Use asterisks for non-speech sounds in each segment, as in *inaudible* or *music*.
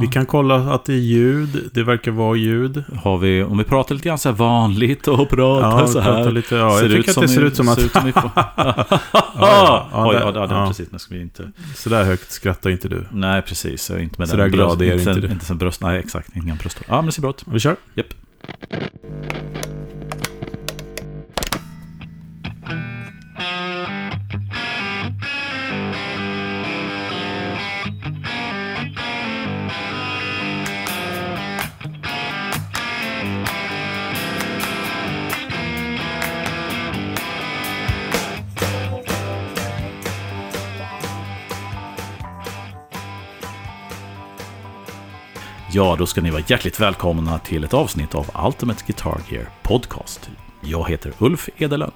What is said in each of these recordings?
Vi kan kolla att det är ljud. Det verkar vara ljud. Har vi, om vi pratar lite grann så här vanligt och pratar Ja, så här. lite, ja, jag Ser tycker ut att det ser ut som att... ser ut som i- *laughs* ja, ja, ja, Oj, där- ja, det, ja. precis. Nu ska vi inte... Sådär högt skrattar inte du. Nej, precis. Jag är inte med Så den där glad är bröst- inte du. Inte som bröst... Nej, exakt. Inga bröst. Ja, men det ser bra ut. Vi kör. Japp. Ja, då ska ni vara hjärtligt välkomna till ett avsnitt av Ultimate Guitar Gear Podcast. Jag heter Ulf Edelön.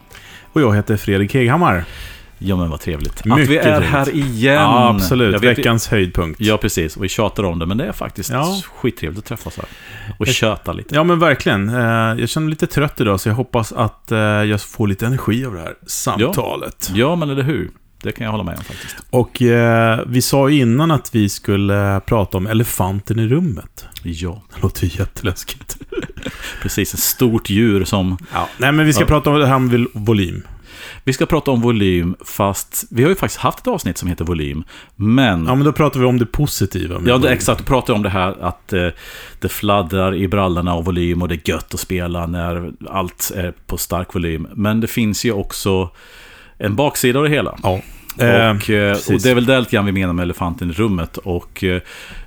Och jag heter Fredrik Heghammar. Ja, men vad trevligt. att Mycket vi är trevligt. här igen. Ja, absolut. Jag vet- Veckans höjdpunkt. Ja, precis. Och vi tjatar om det, men det är faktiskt Ja. skittrevligt att träffas här. Och Ett- köta lite. Ja, men verkligen. Eh, Jag känner mig lite trött idag, så jag hoppas att eh, jag får lite energi av det här samtalet. Ja, men eller hur? Det kan jag hålla med om faktiskt. Och eh, vi sa ju innan att vi skulle prata om elefanten i rummet. Ja, Det låter ju jätteläskigt. *laughs* precis. Ett stort djur som... Ja. Nej, men vi ska Ja. prata om det här med vol- volym. Vi ska prata om volym, fast vi har ju faktiskt haft ett avsnitt som heter volym. Men... Ja, men då pratar vi om det positiva. Ja, det, exakt. Du pratar om det här att eh, det fladdrar i brallorna av volym och det är gött att spela när allt är på stark volym. Men det finns ju också en baksida av det hela. Ja. och, Eh, eh, och det är väl det lite grann vi menar med elefanten i rummet. Och eh,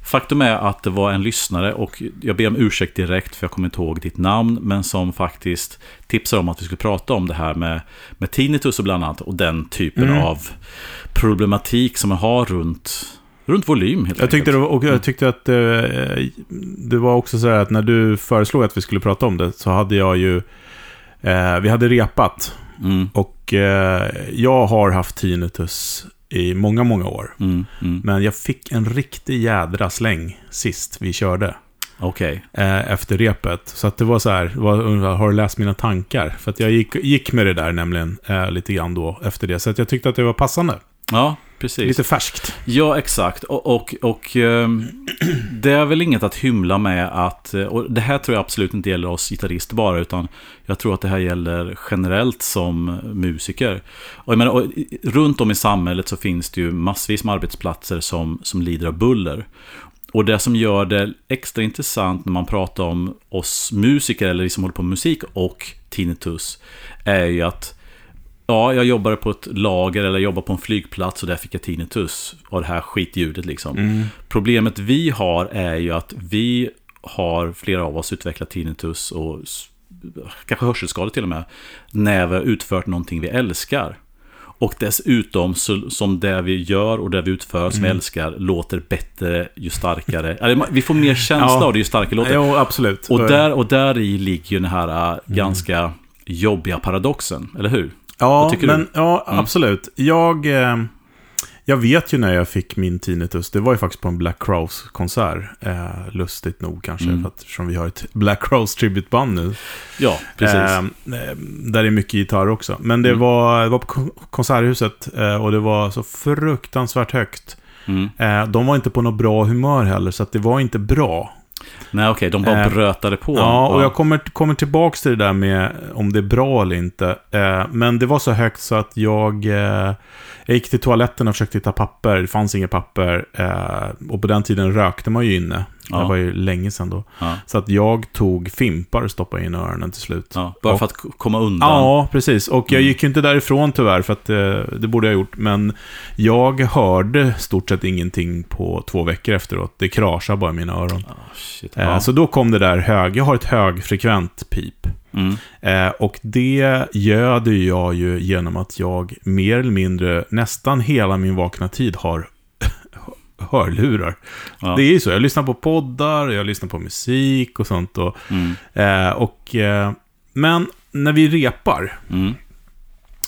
faktum är att det var en lyssnare, och jag ber om ursäkt direkt för jag kommer inte ihåg ditt namn, men som faktiskt tipsade om att vi skulle prata om det här med, med tinnitus och bland annat, och den typen Mm. av problematik som man har runt, runt volym helt Jag tyckte, enkelt. var, och jag tyckte att eh, det var också så här att när du föreslog att vi skulle prata om det så hade jag ju... Eh, vi hade repat Mm, och eh, jag har haft tinnitus i många, många år. mm, mm. Men jag fick en riktig jädra släng sist vi körde. Okej. Eh, efter repet. Så att det var så här, var, har du läst mina tankar? För att jag gick, gick med det där nämligen eh, lite grann då efter det. Så att jag tyckte att det var passande. Ja, precis. Lite färskt. Ja, exakt. Och, och, och ehm, det är väl inget att hymla med att, eh, och det här tror jag absolut inte gäller oss gitarrister bara, utan jag tror att det här gäller generellt som musiker. Och jag menar, och, runt om i samhället så finns det ju massvis med arbetsplatser som, som lider av buller. Och det som gör det extra intressant när man pratar om oss musiker, eller vi som håller på med musik och tinnitus, är ju att Ja, jag jobbade på ett lager eller jobbade på en flygplats och där fick jag tinnitus. Och det här skitljudet liksom. Mm. Problemet vi har är ju att vi har, flera av oss, utvecklat tinnitus och kanske hörselskador till och med. När vi har utfört någonting vi älskar. Och dessutom, så, som det vi gör och det vi utför som vi Mm. älskar låter bättre ju starkare. Eller, vi får mer känsla Ja. av det ju starkare låter. Jo, absolut. Och där, och där i ligger ju den här äh, Mm. ganska jobbiga paradoxen, eller hur? Ja, men, du? ja Mm. absolut. Jag, eh, jag vet ju när jag fick min tinnitus. Det var ju faktiskt på en Black Crowes-konsert. Eh, lustigt nog kanske, Mm. för att, eftersom vi har ett Black Crowes tributeband nu. Ja, precis. Eh, eh, där är mycket gitarr också. Men det, Mm. var, det var på kon- Konserthuset eh, och det var så fruktansvärt högt. Mm. Eh, de var inte på något bra humör heller, så att det var inte bra. Nej, okej, de bara Eh, brötade på. Ja, och jag kommer, kommer tillbaka till det där med om det är bra eller inte. Eh, men det var så högt så att jag, eh, jag gick till toaletten och försökte hitta papper. Det fanns inga papper. Eh, och på den tiden rökte man ju inne. Ja. Det var ju länge sedan då. Ja, Så att jag tog fimpar och stoppade in öronen till slut. ja, bara Och- för att komma undan. Ja, precis. Och jag Mm. gick ju inte därifrån tyvärr, för att eh, det borde jag ha gjort. Men jag hörde stort sett ingenting på två veckor efteråt. Det kraschade bara i mina öron. Shit. Eh. Så då kom det där hög. Jag har ett högfrekvent pip. Mm. Eh, och det göder jag ju genom att jag mer eller mindre nästan hela min vakna tid har hörlurar. Ja. Det är ju så. Jag lyssnar på poddar, jag lyssnar på musik och sånt. Och, Mm. eh, och, eh, men när vi repar, Mm.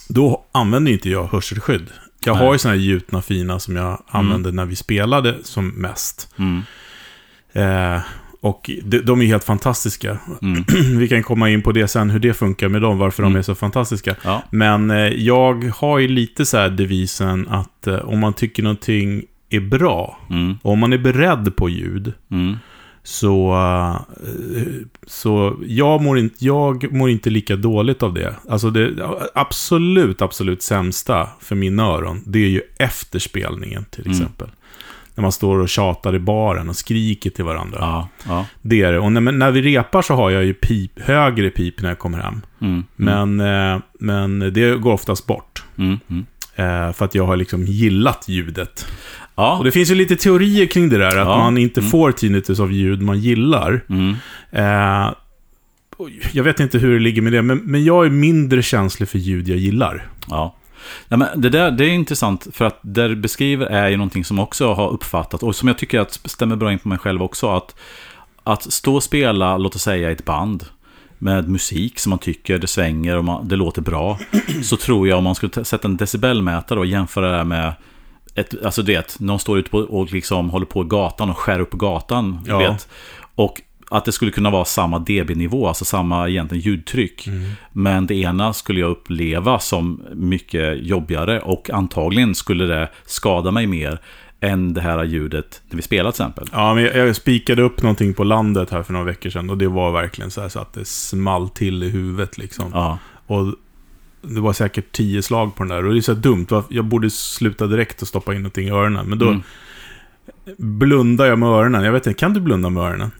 då använder inte jag hörselskydd. Jag Nej. har ju såna här gjutna fina som jag använde när vi spelade som mest. Mm. Eh, och de, de är helt fantastiska. Mm. *clears throat* Vi kan komma in på det sen, hur det funkar med dem, varför Mm. de är så fantastiska. Ja. Men eh, jag har ju lite så här devisen att eh, om man tycker någonting är bra, Mm. och om man är beredd på ljud, Mm. så, eh, så jag, mår inte, jag mår inte lika dåligt av det. Alltså det absolut, absolut sämsta för mina öron, det är ju efterspelningen till Mm. exempel. När man står och tjatar i baren och skriker till varandra. Ja, ja. Det är det. Och när, när vi repar så har jag ju pip, högre pip när jag kommer hem. Mm. Men, eh, men det går oftast bort. Mm. Mm. Eh, för att jag har liksom gillat ljudet. Ja. Och det finns ju lite teorier kring det där, att Ja. man inte Mm. får tinnitus av ljud man gillar. Mm. Eh, jag vet inte hur det ligger med det, men, men jag är mindre känslig för ljud jag gillar. Ja. Nej, men det där det är intressant, för att det du beskriver är ju någonting som också har uppfattat, och som jag tycker att stämmer bra in på mig själv också, att, att stå och spela, låt oss säga, ett band med musik som man tycker det svänger och man, det låter bra, så tror jag om man skulle sätta en decibelmätare och jämföra det med ett, alltså det, någon står ute på, och liksom håller på gatan och skär upp på gatan, Ja. vet, och att det skulle kunna vara samma dB-nivå, alltså samma egentligen ljudtryck. Men det ena skulle jag uppleva som mycket jobbigare och antagligen skulle det skada mig mer än det här ljudet när vi spelar till exempel. Ja, men jag, jag spikade upp någonting på landet här för några veckor sedan och det var verkligen så här så att det small till i huvudet liksom. Ja, Och det var säkert tio slag på den där. Och det är så dumt. Jag borde sluta direkt och stoppa in någonting i öronen. Men då Mm. blundar jag med öronen. Jag vet inte, kan du blunda med öronen?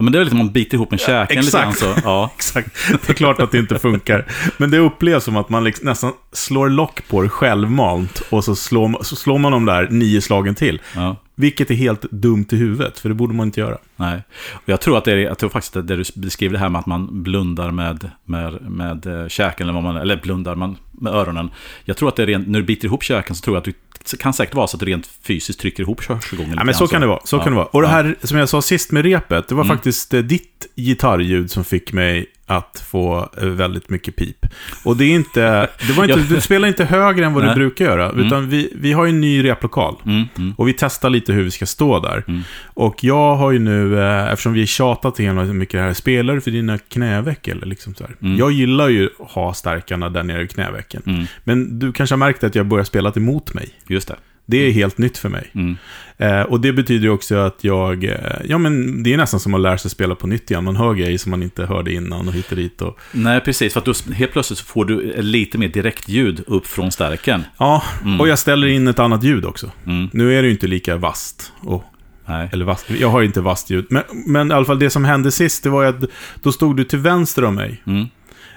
men det är lite som man biter ihop med käken lite grann exakt. så. Ja, *laughs* Exakt. Det är klart att det inte funkar. Men det upplevs som att man liksom nästan slår lock på det självmant. Och så slår, så slår man de där nio slagen till. ja. Vilket är helt dumt i huvudet, för det borde man inte göra. Nej. Och jag tror att det är, jag tror faktiskt att det du beskriver det här med att man blundar med, med, med eh, käken, eller, vad man, eller blundar man med öronen. Jag tror att det är rent, när du biter ihop käken så tror jag att du det kan säkert vara så att du rent fysiskt trycker ihop hörselgången. Ja, men så grann, kan det vara. Så Ja. kan det vara. Och det här, som jag sa sist med repet, det var Mm. faktiskt eh, ditt gitarrljud som fick mig att få eh, väldigt mycket pip. Och det är inte, det var inte, *laughs* du spelar inte högre än vad Nej. du brukar göra, Mm. utan vi, vi har ju en ny replokal. Mm, mm, Och vi testar lite hur vi ska stå där. Mm. Och jag har ju nu, eh, eftersom vi tjatat till hela mycket det här, spelar du för dina knäveck eller liksom så. Mm. Jag gillar ju att ha stärkarna där nere i knävecken. mm. Men du kanske har märkt att jag börjar spela emot mig. Just det. Det är helt nytt för mig. Mm. Eh, och det betyder också att jag, eh, ja men det är nästan som att lära sig spela på nytt igen. Man hör grejer som man inte hörde innan och hit och dit. Och, Nej, precis. För att du, helt plötsligt så får du lite mer direktljud upp från stärken. ja, Mm. och jag ställer in ett annat ljud också. Mm. Nu är det ju inte lika vast. Och, Nej. eller vast, jag har ju inte vast ljud. Men, men i alla fall det som hände sist, det var ju att då stod du till vänster om mig. Mm.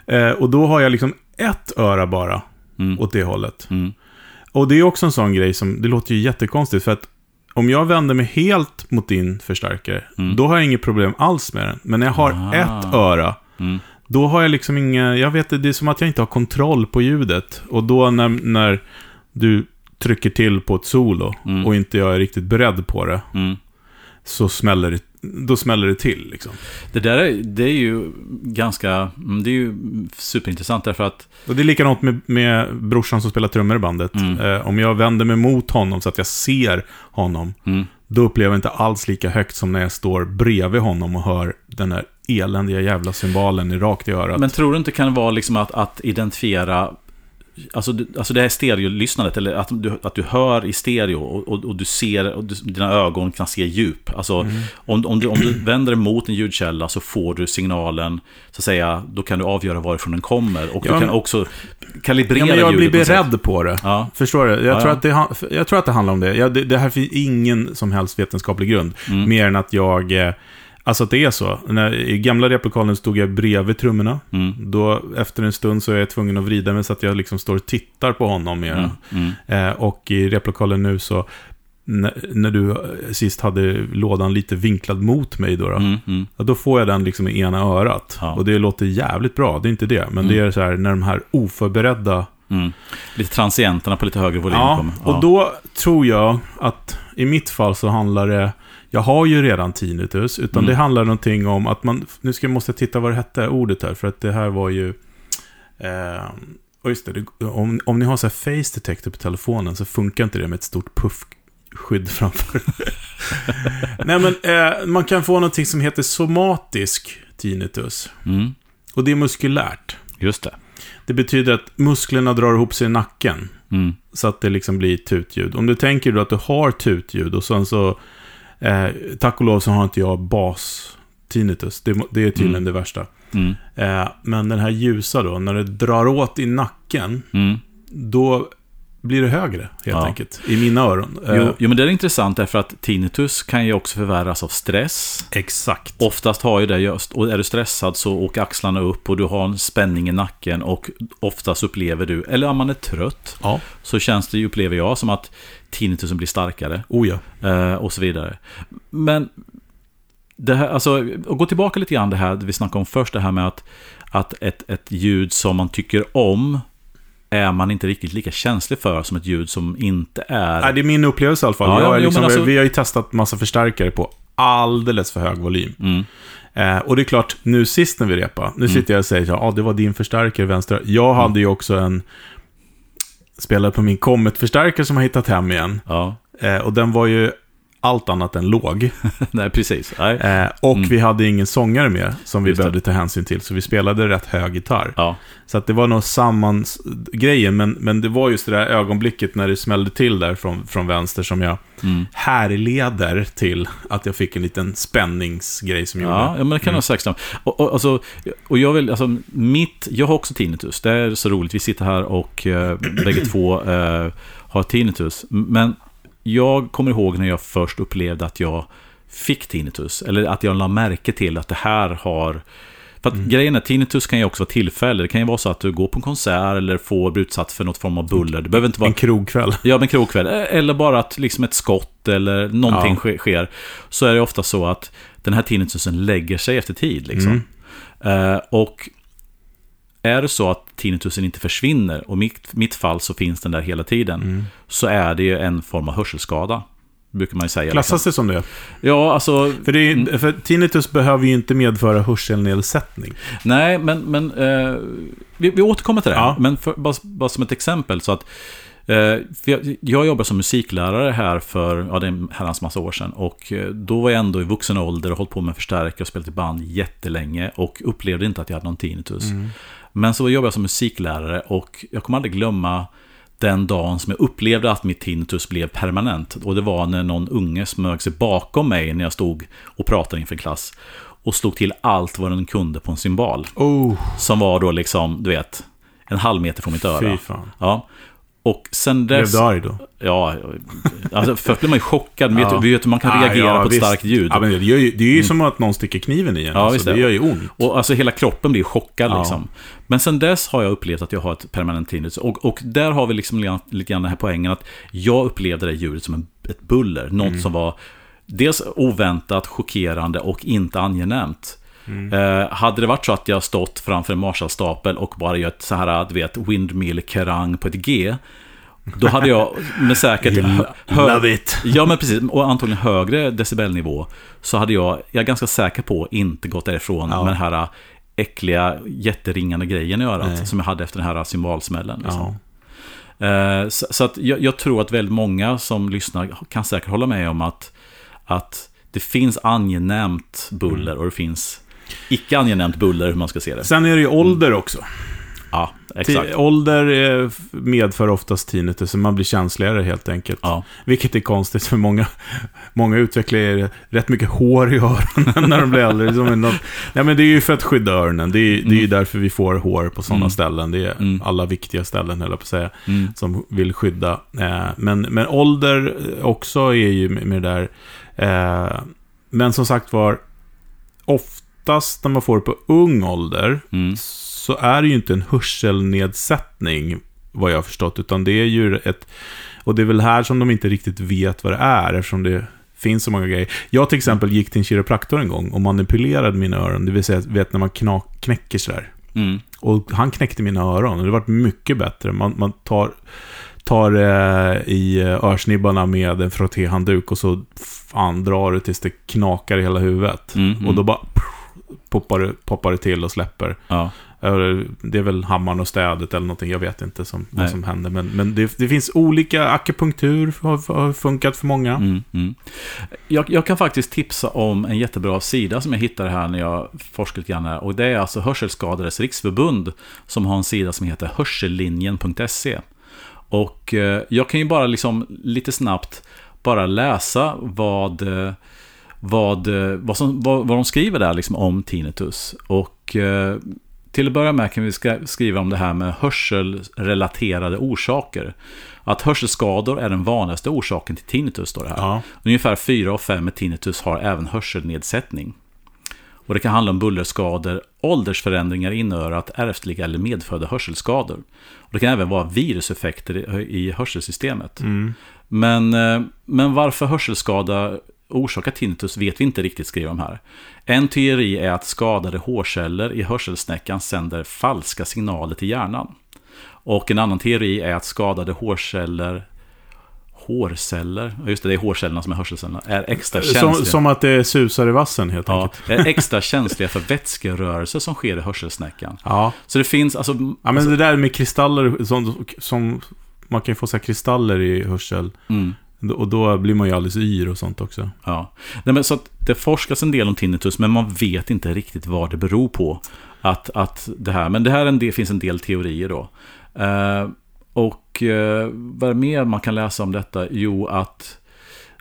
Eh, och då har jag liksom ett öra bara Mm. åt det hållet. Mm. Och det är också en sån grej som, det låter ju jättekonstigt för att om jag vänder mig helt mot din förstärkare, Mm. då har jag inget problem alls med den. Men när jag har Ah. ett öra, Mm. då har jag liksom inga, jag vet det är som att jag inte har kontroll på ljudet. Och då när, när du trycker till på ett solo Mm. och inte jag är riktigt beredd på det, Mm. så smäller det, då smäller det till liksom. Det där är, det är ju ganska, mm, det är ju superintressant därför att, Och det är likadant med, med brorsan som spelar trummor i bandet. Mm. Eh, om jag vänder mig mot honom så att jag ser honom, mm, då upplever jag inte alls lika högt som när jag står bredvid honom och hör den där eländiga jävla cymbalen i rakt i örat. men tror du inte kan vara liksom att, att identifiera Alltså, alltså det här stereolyssnandet, eller att du, att du hör i stereo och, och, och du ser, och du, dina ögon kan se djup. Alltså, Mm. om, om, du, om du vänder dig mot en ljudkälla så får du signalen, så att säga, då kan du avgöra varifrån den kommer. Och Ja, du kan också kalibrera ja, men jag blir ljudet på ett sätt. beredd på det. Ja, Förstår du? Jag, Ja, tror. Att det, jag tror att det handlar om det. Jag, det. Det här finns ingen som helst vetenskaplig grund. Mm. Mer än att jag... Alltså att det är så. När, I gamla replokalen stod jag bredvid trummorna. mm, Då, efter en stund, så är jag tvungen att vrida mig så att jag liksom står och tittar på honom mer. mm, mm, Eh, och i replokalen nu så, när, du eh, sist hade lådan lite vinklad mot mig då, då, mm, mm. ja, då får jag den liksom i ena örat. Ja. Och det låter jävligt bra, det är inte det. Men det Mm. är så här, när de här oförberedda... Mm. Lite transienterna på lite högre volym Ja, kommer. och då tror jag att i mitt fall så handlar det... Jag har ju redan tinnitus, utan Mm. det handlar någonting om att man... Nu ska jag måste titta vad det hette, ordet här, för att det här var ju... Eh, och just det, det om, om ni har så här face detector på telefonen så funkar inte det med ett stort puffskydd framför. *laughs* Nej men, eh, man kan få någonting som heter somatisk tinnitus. Mm. Och det är muskulärt. Just det. Det betyder att musklerna drar ihop sig i nacken. Mm. Så att det liksom blir tutljud. Om du tänker då att du har tutljud och sen så... Eh, tack och lov så har inte jag bas tinnitus. Det, det är tydligen Mm. det värsta. Mm. Eh, men den här ljusa då, när det drar åt i nacken, Mm. då blir det högre helt Ja. enkelt. I mina öron. Eh, Jo, jo, men det är intressant därför att tinnitus kan ju också förvärras av stress. Exakt. Oftast har ju det just, och är du stressad så åker axlarna upp och du har en spänning i nacken och oftast upplever du, eller om man är trött, Ja, så känns det ju, upplever jag, som att tinnitusen blir starkare. oh ja. Eh, och så vidare. Men det här, alltså, och gå tillbaka lite grann det här vi snackade om först, det här med att, att ett, ett ljud som man tycker om är man inte riktigt lika känslig för som ett ljud som inte är... Nej, det är min upplevelse i alla fall. Ja, ja, jo, liksom, alltså- Vi har ju testat massa förstärkare på alldeles för hög volym. Mm, Eh, och det är klart, nu sist när vi repade, nu sitter jag och säger ja, ah, det var din förstärkare vänster. Jag hade ju också en spelare på min Comet-förstärkare som har hittat hem igen. ja, Eh, och den var ju allt annat än låg. *laughs* nej precis. Nej. Eh, och vi hade ingen sångare med som vi Just behövde ta hänsyn till. Så vi spelade rätt hög gitarr. Ja, Så att det var nog sammans grejen, men, men det var just det där ögonblicket när det smällde till där från, från vänster som jag mm. härleder till att jag fick en liten spänningsgrej som gjorde. Ja, ja, men det kan jag säkert stämma. Och, och, alltså, och jag vill, alltså, mitt, jag har också tinnitus. Det är så roligt, vi sitter här och eh, bägge två eh, har tinnitus. Men jag kommer ihåg när jag först upplevde att jag fick tinnitus. Eller att jag la märke till att det här har... För att grejen är, tinnitus kan ju också vara tillfälle. Det kan ju vara så att du går på en konsert eller får bli utsatt för något form av buller. Det behöver inte vara... En krogkväll. Ja, men krogkväll. Eller bara att liksom ett skott eller någonting Ja. sker. Så är det ofta så att den här tinnitusen lägger sig efter tid. Liksom. Mm. Eh, och är det så att tinnitusen inte försvinner, och i mitt, mitt fall så finns den där hela tiden, Mm. så är det ju en form av hörselskada. Brukar man ju säga. Klassas det som det? Liksom. Ja, alltså... För, är, för tinnitus behöver ju inte medföra hörselnedsättning. Nej, men, men eh, vi, vi återkommer till det. Ja. Men för, bara, bara som ett exempel så att eh, jag, jag jobbar som musiklärare här för ja, det är en herrans massa år sedan. Och eh, då var jag ändå i vuxen ålder och hållit på med förstärkare och spelat i band jättelänge. Och upplevde inte att jag hade någon tinnitus. Men så jobbade jag som musiklärare och jag kommer aldrig glömma den dagen som jag upplevde att mitt tinnitus blev permanent. Och det var när någon unge smög sig bakom mig när jag stod och pratade inför klass. Och slog till allt vad den kunde på en symbol. Oh, Som var då liksom, du vet, en halv meter från mitt öra. Ja. Och sen Blev dess... du arg då? Ja, alltså först blir man ju chockad. Vet, Ja. du vet man kan Ah, reagera ja, på ett visst. starkt ljud. Ja, men det, gör ju, det är ju som att någon sticker kniven i en. Ja, alltså, det är gör det. ju ont. Och alltså hela kroppen blir chockad Ja. liksom. Men sen dess har jag upplevt att jag har ett permanent tinnitus. Och, och där har vi liksom lite- lite grann den här poängen att jag upplevde det ljudet som en, ett buller. Något Mm. som var dels oväntat, chockerande och inte angenämt. Mm. Eh, hade det varit så att jag stått framför en Marshallstapel och bara gjort så här, du vet, windmill kerrang på ett G. Då hade jag med säkert... *laughs* Love it. Ja, men precis. Och antagligen högre decibelnivå. Så hade jag, jag är ganska säker på, inte gått därifrån Ja. med den här äckliga, jätteringande grejen i örat. Nej. Som jag hade efter den här symbolsmällen. Liksom. Ja. Eh, så, så att jag, jag tror att väldigt många som lyssnar kan säkert hålla med om att, att det finns angenämt buller och det finns icke angenämt buller, hur man ska se det. Sen är det ju ålder också. Ja, exakt. Ålder eh, medför oftast tinnitus, så man blir känsligare helt enkelt. Ja, Vilket är konstigt, för många, många utvecklar ju rätt mycket hår i öronen *laughs* när de blir äldre. Som något, nej, men det är ju för att skydda öronen. Det är, det är ju därför vi får hår på sådana Mm. ställen. Det är Mm. alla viktiga ställen, höll jag på att säga, mm. som vill skydda. Eh, men, men ålder också är ju med det där. Eh, men som sagt var, oftast när man får det på ung ålder, Mm. så är det ju inte en hörselnedsättning, vad jag har förstått, utan det är ju ett... Och det är väl här som de inte riktigt vet vad det är, eftersom det finns så många grejer. Jag till exempel gick till en kiropraktor en gång och manipulerade mina öron, det vill säga, vet när man knak, knäcker sådär. Mm. Och han knäckte mina öron och det vart mycket bättre. Man, man tar, tar eh, i örsnibbarna med en frottéhandduk och så fan drar du tills det knakar i hela huvudet. Mm, mm. Och då bara poppar poppar det till och släpper. Ja. Eller, Det är väl hammaren och städet eller någonting, jag vet inte som, vad som händer. Men, men det, det finns olika, akupunktur har, har funkat för många. Mm, mm. Jag, jag kan faktiskt tipsa om en jättebra sida som jag hittade här när jag forskade lite grann här. Och det är alltså Hörselskadades riksförbund som har en sida som heter hörsellinjen.se. Och eh, jag kan ju bara liksom lite snabbt bara läsa vad, eh, vad, eh, vad, som, vad, vad de skriver där liksom om tinnitus. Och eh, till att börja med kan vi skriva om det här med hörselrelaterade orsaker. Att hörselskador är den vanligaste orsaken till tinnitus, står det här. Ja. Ungefär 4 av 5 med tinnitus har även hörselnedsättning. Och det kan handla om bullerskador, åldersförändringar i inörat, ärftliga eller medfödda hörselskador. Och det kan även vara viruseffekter i hörselsystemet. Mm. Men, eh, men varför hörselskada orsakar tinnitus vet vi inte riktigt, skriver de här. En teori är att skadade hårceller i hörselsnäckan sänder falska signaler till hjärnan. Och en annan teori är att skadade hårceller hårceller, just det, det är hårcellerna som är hörselcellerna, är extra känsliga. Som, som att det susar i vassen helt ja, enkelt. är *laughs* extra känsliga för vätskerörelser som sker i hörselsnäckan. Ja. Så det finns, alltså... Ja, men alltså, det där med kristaller, som, som man kan ju få så kristaller i hörsel. Mm. Och då blir man ju alldeles yr och sånt också. Ja, Nej, men så att det forskas en del om tinnitus, men man vet inte riktigt vad det beror på. Att, att det här, men det här en del, finns en del teorier då. Eh, och eh, vad är mer man kan läsa om detta? Jo, att,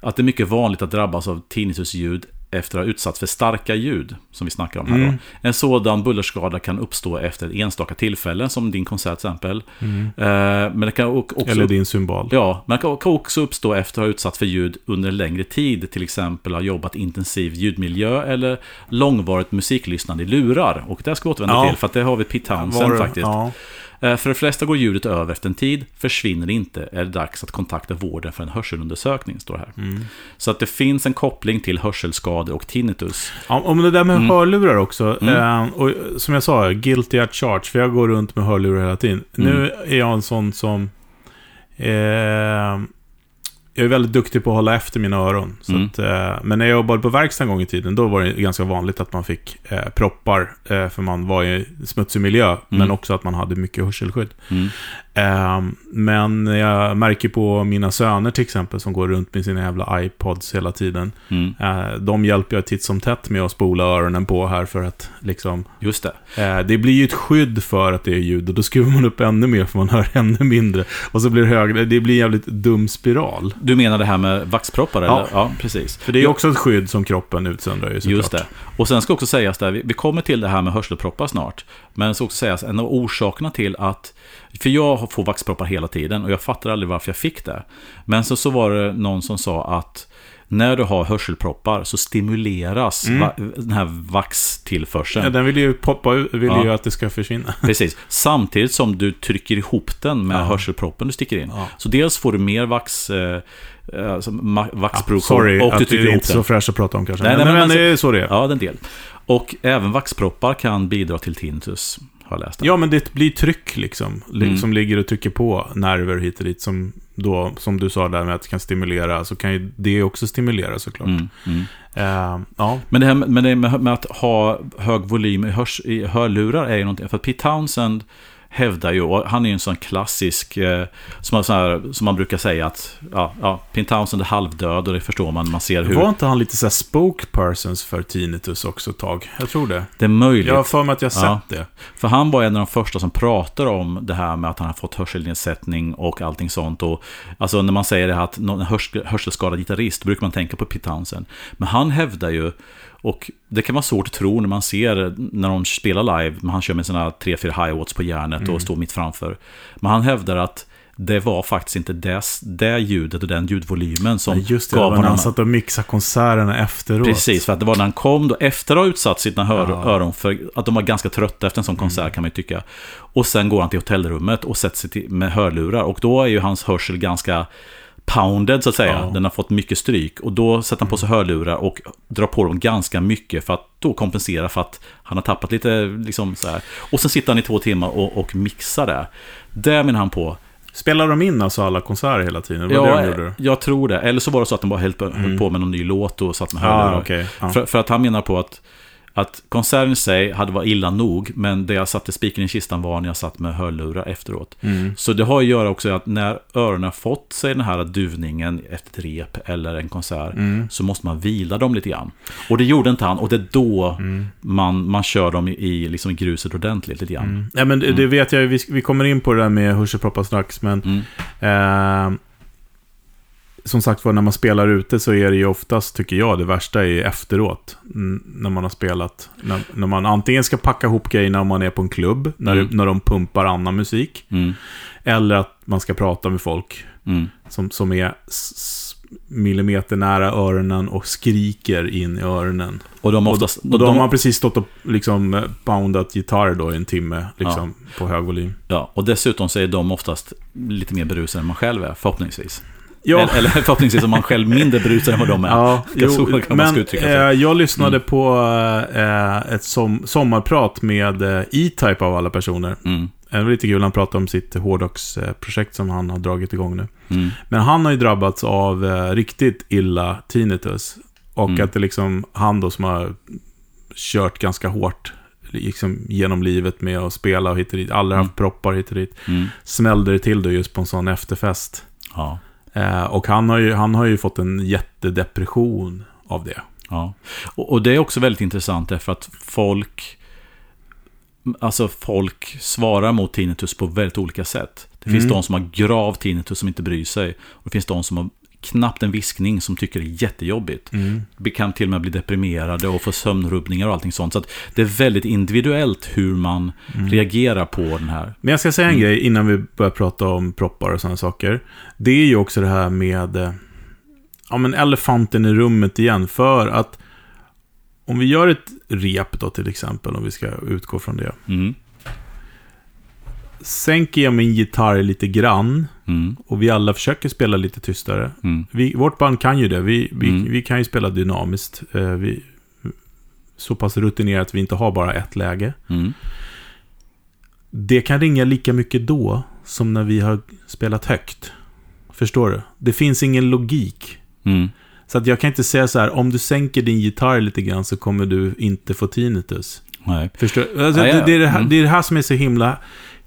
att det är mycket vanligt att drabbas av tinnitusljud efter att ha utsatts för starka ljud, som vi snackar om här. Mm. En sådan bullerskada kan uppstå efter enstaka tillfällen, som din konsert till exempel. Mm. Eh, men det kan också, Eller din symbol. Ja, men det kan också uppstå efter att ha utsatts för ljud under en längre tid, till exempel ha jobbat intensiv ljudmiljö eller långvarigt musiklyssnande i lurar. Och det ska vi återvända ja. till, för det har vi Pete Townsend faktiskt. Ja. Eh, för de flesta går ljudet över efter en tid, försvinner det inte är det dags att kontakta vården för en hörselundersökning, står här. Mm. Så att det finns en koppling till hörselskador och tinnitus. Ja, om det där med mm. hörlurar också, mm. eh, och som jag sa, guilty at charge, för jag går runt med hörlurar hela tiden. Nu mm. är jag en sån som... Eh, jag är väldigt duktig på att hålla efter mina öron. Så mm. att, eh, men när jag jobbade på verkstad en gång i tiden, då var det ganska vanligt att man fick eh, proppar, eh, för man var i smutsig miljö, mm. men också att man hade mycket hörselskydd. Ehm, men jag märker på mina söner till exempel, som går runt med sina jävla iPods hela tiden. Mm. Eh, de hjälper jag titt som tätt med att spola öronen på här för att liksom... Just det. Eh, det blir ju ett skydd för att det är ljud och då skruvar man upp ännu mer för man hör *laughs* ännu mindre. Och så blir det högre. Det blir en jävligt dum spiral. Du menar det här med vaxproppar? Ja, eller? ja precis. För det är också ett skydd som kroppen utsöndrar ju såklart. Just det. Och sen ska också sägas där, vi kommer till det här med hörselproppar snart. Men ska också sägas, en av orsakerna till att för jag får vaxproppar hela tiden och jag fattar aldrig varför jag fick det. Men så, så var det någon som sa att när du har hörselproppar så stimuleras mm. va, den här vaxtillförseln. Ja, den vill ju poppa ut, vill ja. ju att det ska försvinna. *laughs* Precis. Samtidigt som du trycker ihop den med ja. hörselproppen du sticker in. Ja. Så dels får du mer vax... Eh, alltså vaxproduktion. Ja, sorry, och du att det är inte så fräscht att prata om kanske. Nej, nej, men, men, men det är så det är. Ja, det är en del. Och även vaxproppar kan bidra till tinnitus har jag läst. Ja, men det blir tryck liksom. Mm. Som ligger och trycker på nerver hit och dit. Som, då, som du sa där med att det kan stimulera. Så kan ju det också stimulera såklart. Mm. Mm. Uh, ja. Men det här med, med, med, att ha hög volym i, hörs, i hörlurar är ju någonting. För att Pete Townsend hävdar ju, och han är ju en sån klassisk, eh, som, sån här, som man brukar säga att, ja, ja Pin Townsend är halvdöd och det förstår man, man ser hur... Var inte han lite så här spokespersons för tinnitus också ett tag? Jag tror det. Det är möjligt. Jag har för mig att jag ja. sett det. För han var en av de första som pratar om det här med att han har fått hörselnedsättning och allting sånt. Och, alltså när man säger det här att någon hörs hörselskadad gitarrist, brukar man tänka på Pete Townsend. Men han hävdar ju och det kan vara svårt att tro när man ser när de spelar live, men han kör med sina 3-4 hi-watts på järnet mm. och står mitt framför. Men han hävdar att det var faktiskt inte det, det ljudet och den ljudvolymen som ja, just det, gav honom... han satt och mixade konserterna efteråt. Precis, för att det var när han kom då, efter att ha utsatt sina hör, ja. öron för att de var ganska trötta efter en sån konsert mm. kan man ju tycka. Och sen går han till hotellrummet och sätter sig till, med hörlurar och då är ju hans hörsel ganska pounded så att säga. Ja. Den har fått mycket stryk. Och då sätter han på sig hörlurar och drar på dem ganska mycket för att då kompensera för att han har tappat lite liksom så här. Och sen sitter han i två timmar och, och mixar det. Det menar han på. Spelar de in alltså alla konserter hela tiden? Var ja, det de jag tror det. Eller så var det så att de bara höll på, mm. på med någon ny låt och satt med hörlurar. Ah, okay. ah. för, för, att han menar på att att konserten i sig hade varit illa nog, men det jag satte spiken i kistan var när jag satt med hörlurar efteråt. Mm. Så det har att göra också att när öronen fått sig den här duvningen efter ett rep eller en konsert, Mm. så måste man vila dem lite grann. Och det gjorde inte han, och det är då Mm. man, man kör dem i, i liksom gruset ordentligt lite grann. Mm. Ja, men det, det vet jag, vi, vi kommer in på det där med hörselproppar strax, men Mm. eh, som sagt var, när man spelar ute så är det ju oftast, tycker jag, det värsta är efteråt. När man har spelat. När, när man antingen ska packa ihop grejerna om man är på en klubb, när, Mm. när de pumpar annan musik. Mm. Eller att man ska prata med folk Mm. som, som är millimeter nära öronen och skriker in i öronen. Och de Och, oftast... och då har man precis stått och liksom eh, poundat gitarr då i en timme, liksom, på hög volym. ja, och dessutom så är de oftast lite mer berusade än man själv är, förhoppningsvis. Ja, Eller, eller förhoppningsvis är man själv mindre berusad än vad de är. ja Ska så jo, kan man men ska uttrycka eh, sig. jag lyssnade Mm. på eh, ett som, sommarprat med eh, E-Type av alla personer. Mm. Det var lite kul, han pratade om sitt hårdrocksprojekt som han har dragit igång nu. Mm. Men han har ju drabbats av eh, riktigt illa tinnitus. Och Mm. att det liksom, han då som har kört ganska hårt liksom genom livet med att spela och hit och dit. Aldrig Mm. haft proppar hit och dit. Mm. Smällde det till då just på en sån efterfest. Ja. Eh, och han har, ju, han har ju fått en jättedepression av det. Ja, och, och det är också väldigt intressant därför att folk Alltså folk svarar mot tinnitus på väldigt olika sätt. Det finns Mm. de som har grav tinnitus som inte bryr sig. Och det finns de som har knappt en viskning som tycker det är jättejobbigt. Vi kan till och med bli deprimerade och få sömnrubbningar och allting sånt. Så att det är väldigt individuellt hur man reagerar på den här. Men jag ska säga en Mm. grej innan vi börjar prata om proppar och sådana saker. Det är ju också det här med eh, ja, men elefanten i rummet igen. För att om vi gör ett rep då till exempel, om vi ska utgå från det. Sänker jag min gitarr lite grann Mm. och vi alla försöker spela lite tystare. Mm. Vi, vårt band kan ju det. Vi, vi, Mm. vi kan ju spela dynamiskt. Eh, Vi, så pass rutinerat att vi inte har bara ett läge. Mm. Det kan ringa lika mycket då som när vi har spelat högt. Förstår du? Det finns ingen logik. Mm. Så att jag kan inte säga så här, om du sänker din gitarr lite grann så kommer du inte få tinnitus. Nej. Förstår? Alltså, Ja, ja. det, det, är det, här, Mm. det är det här som är så himla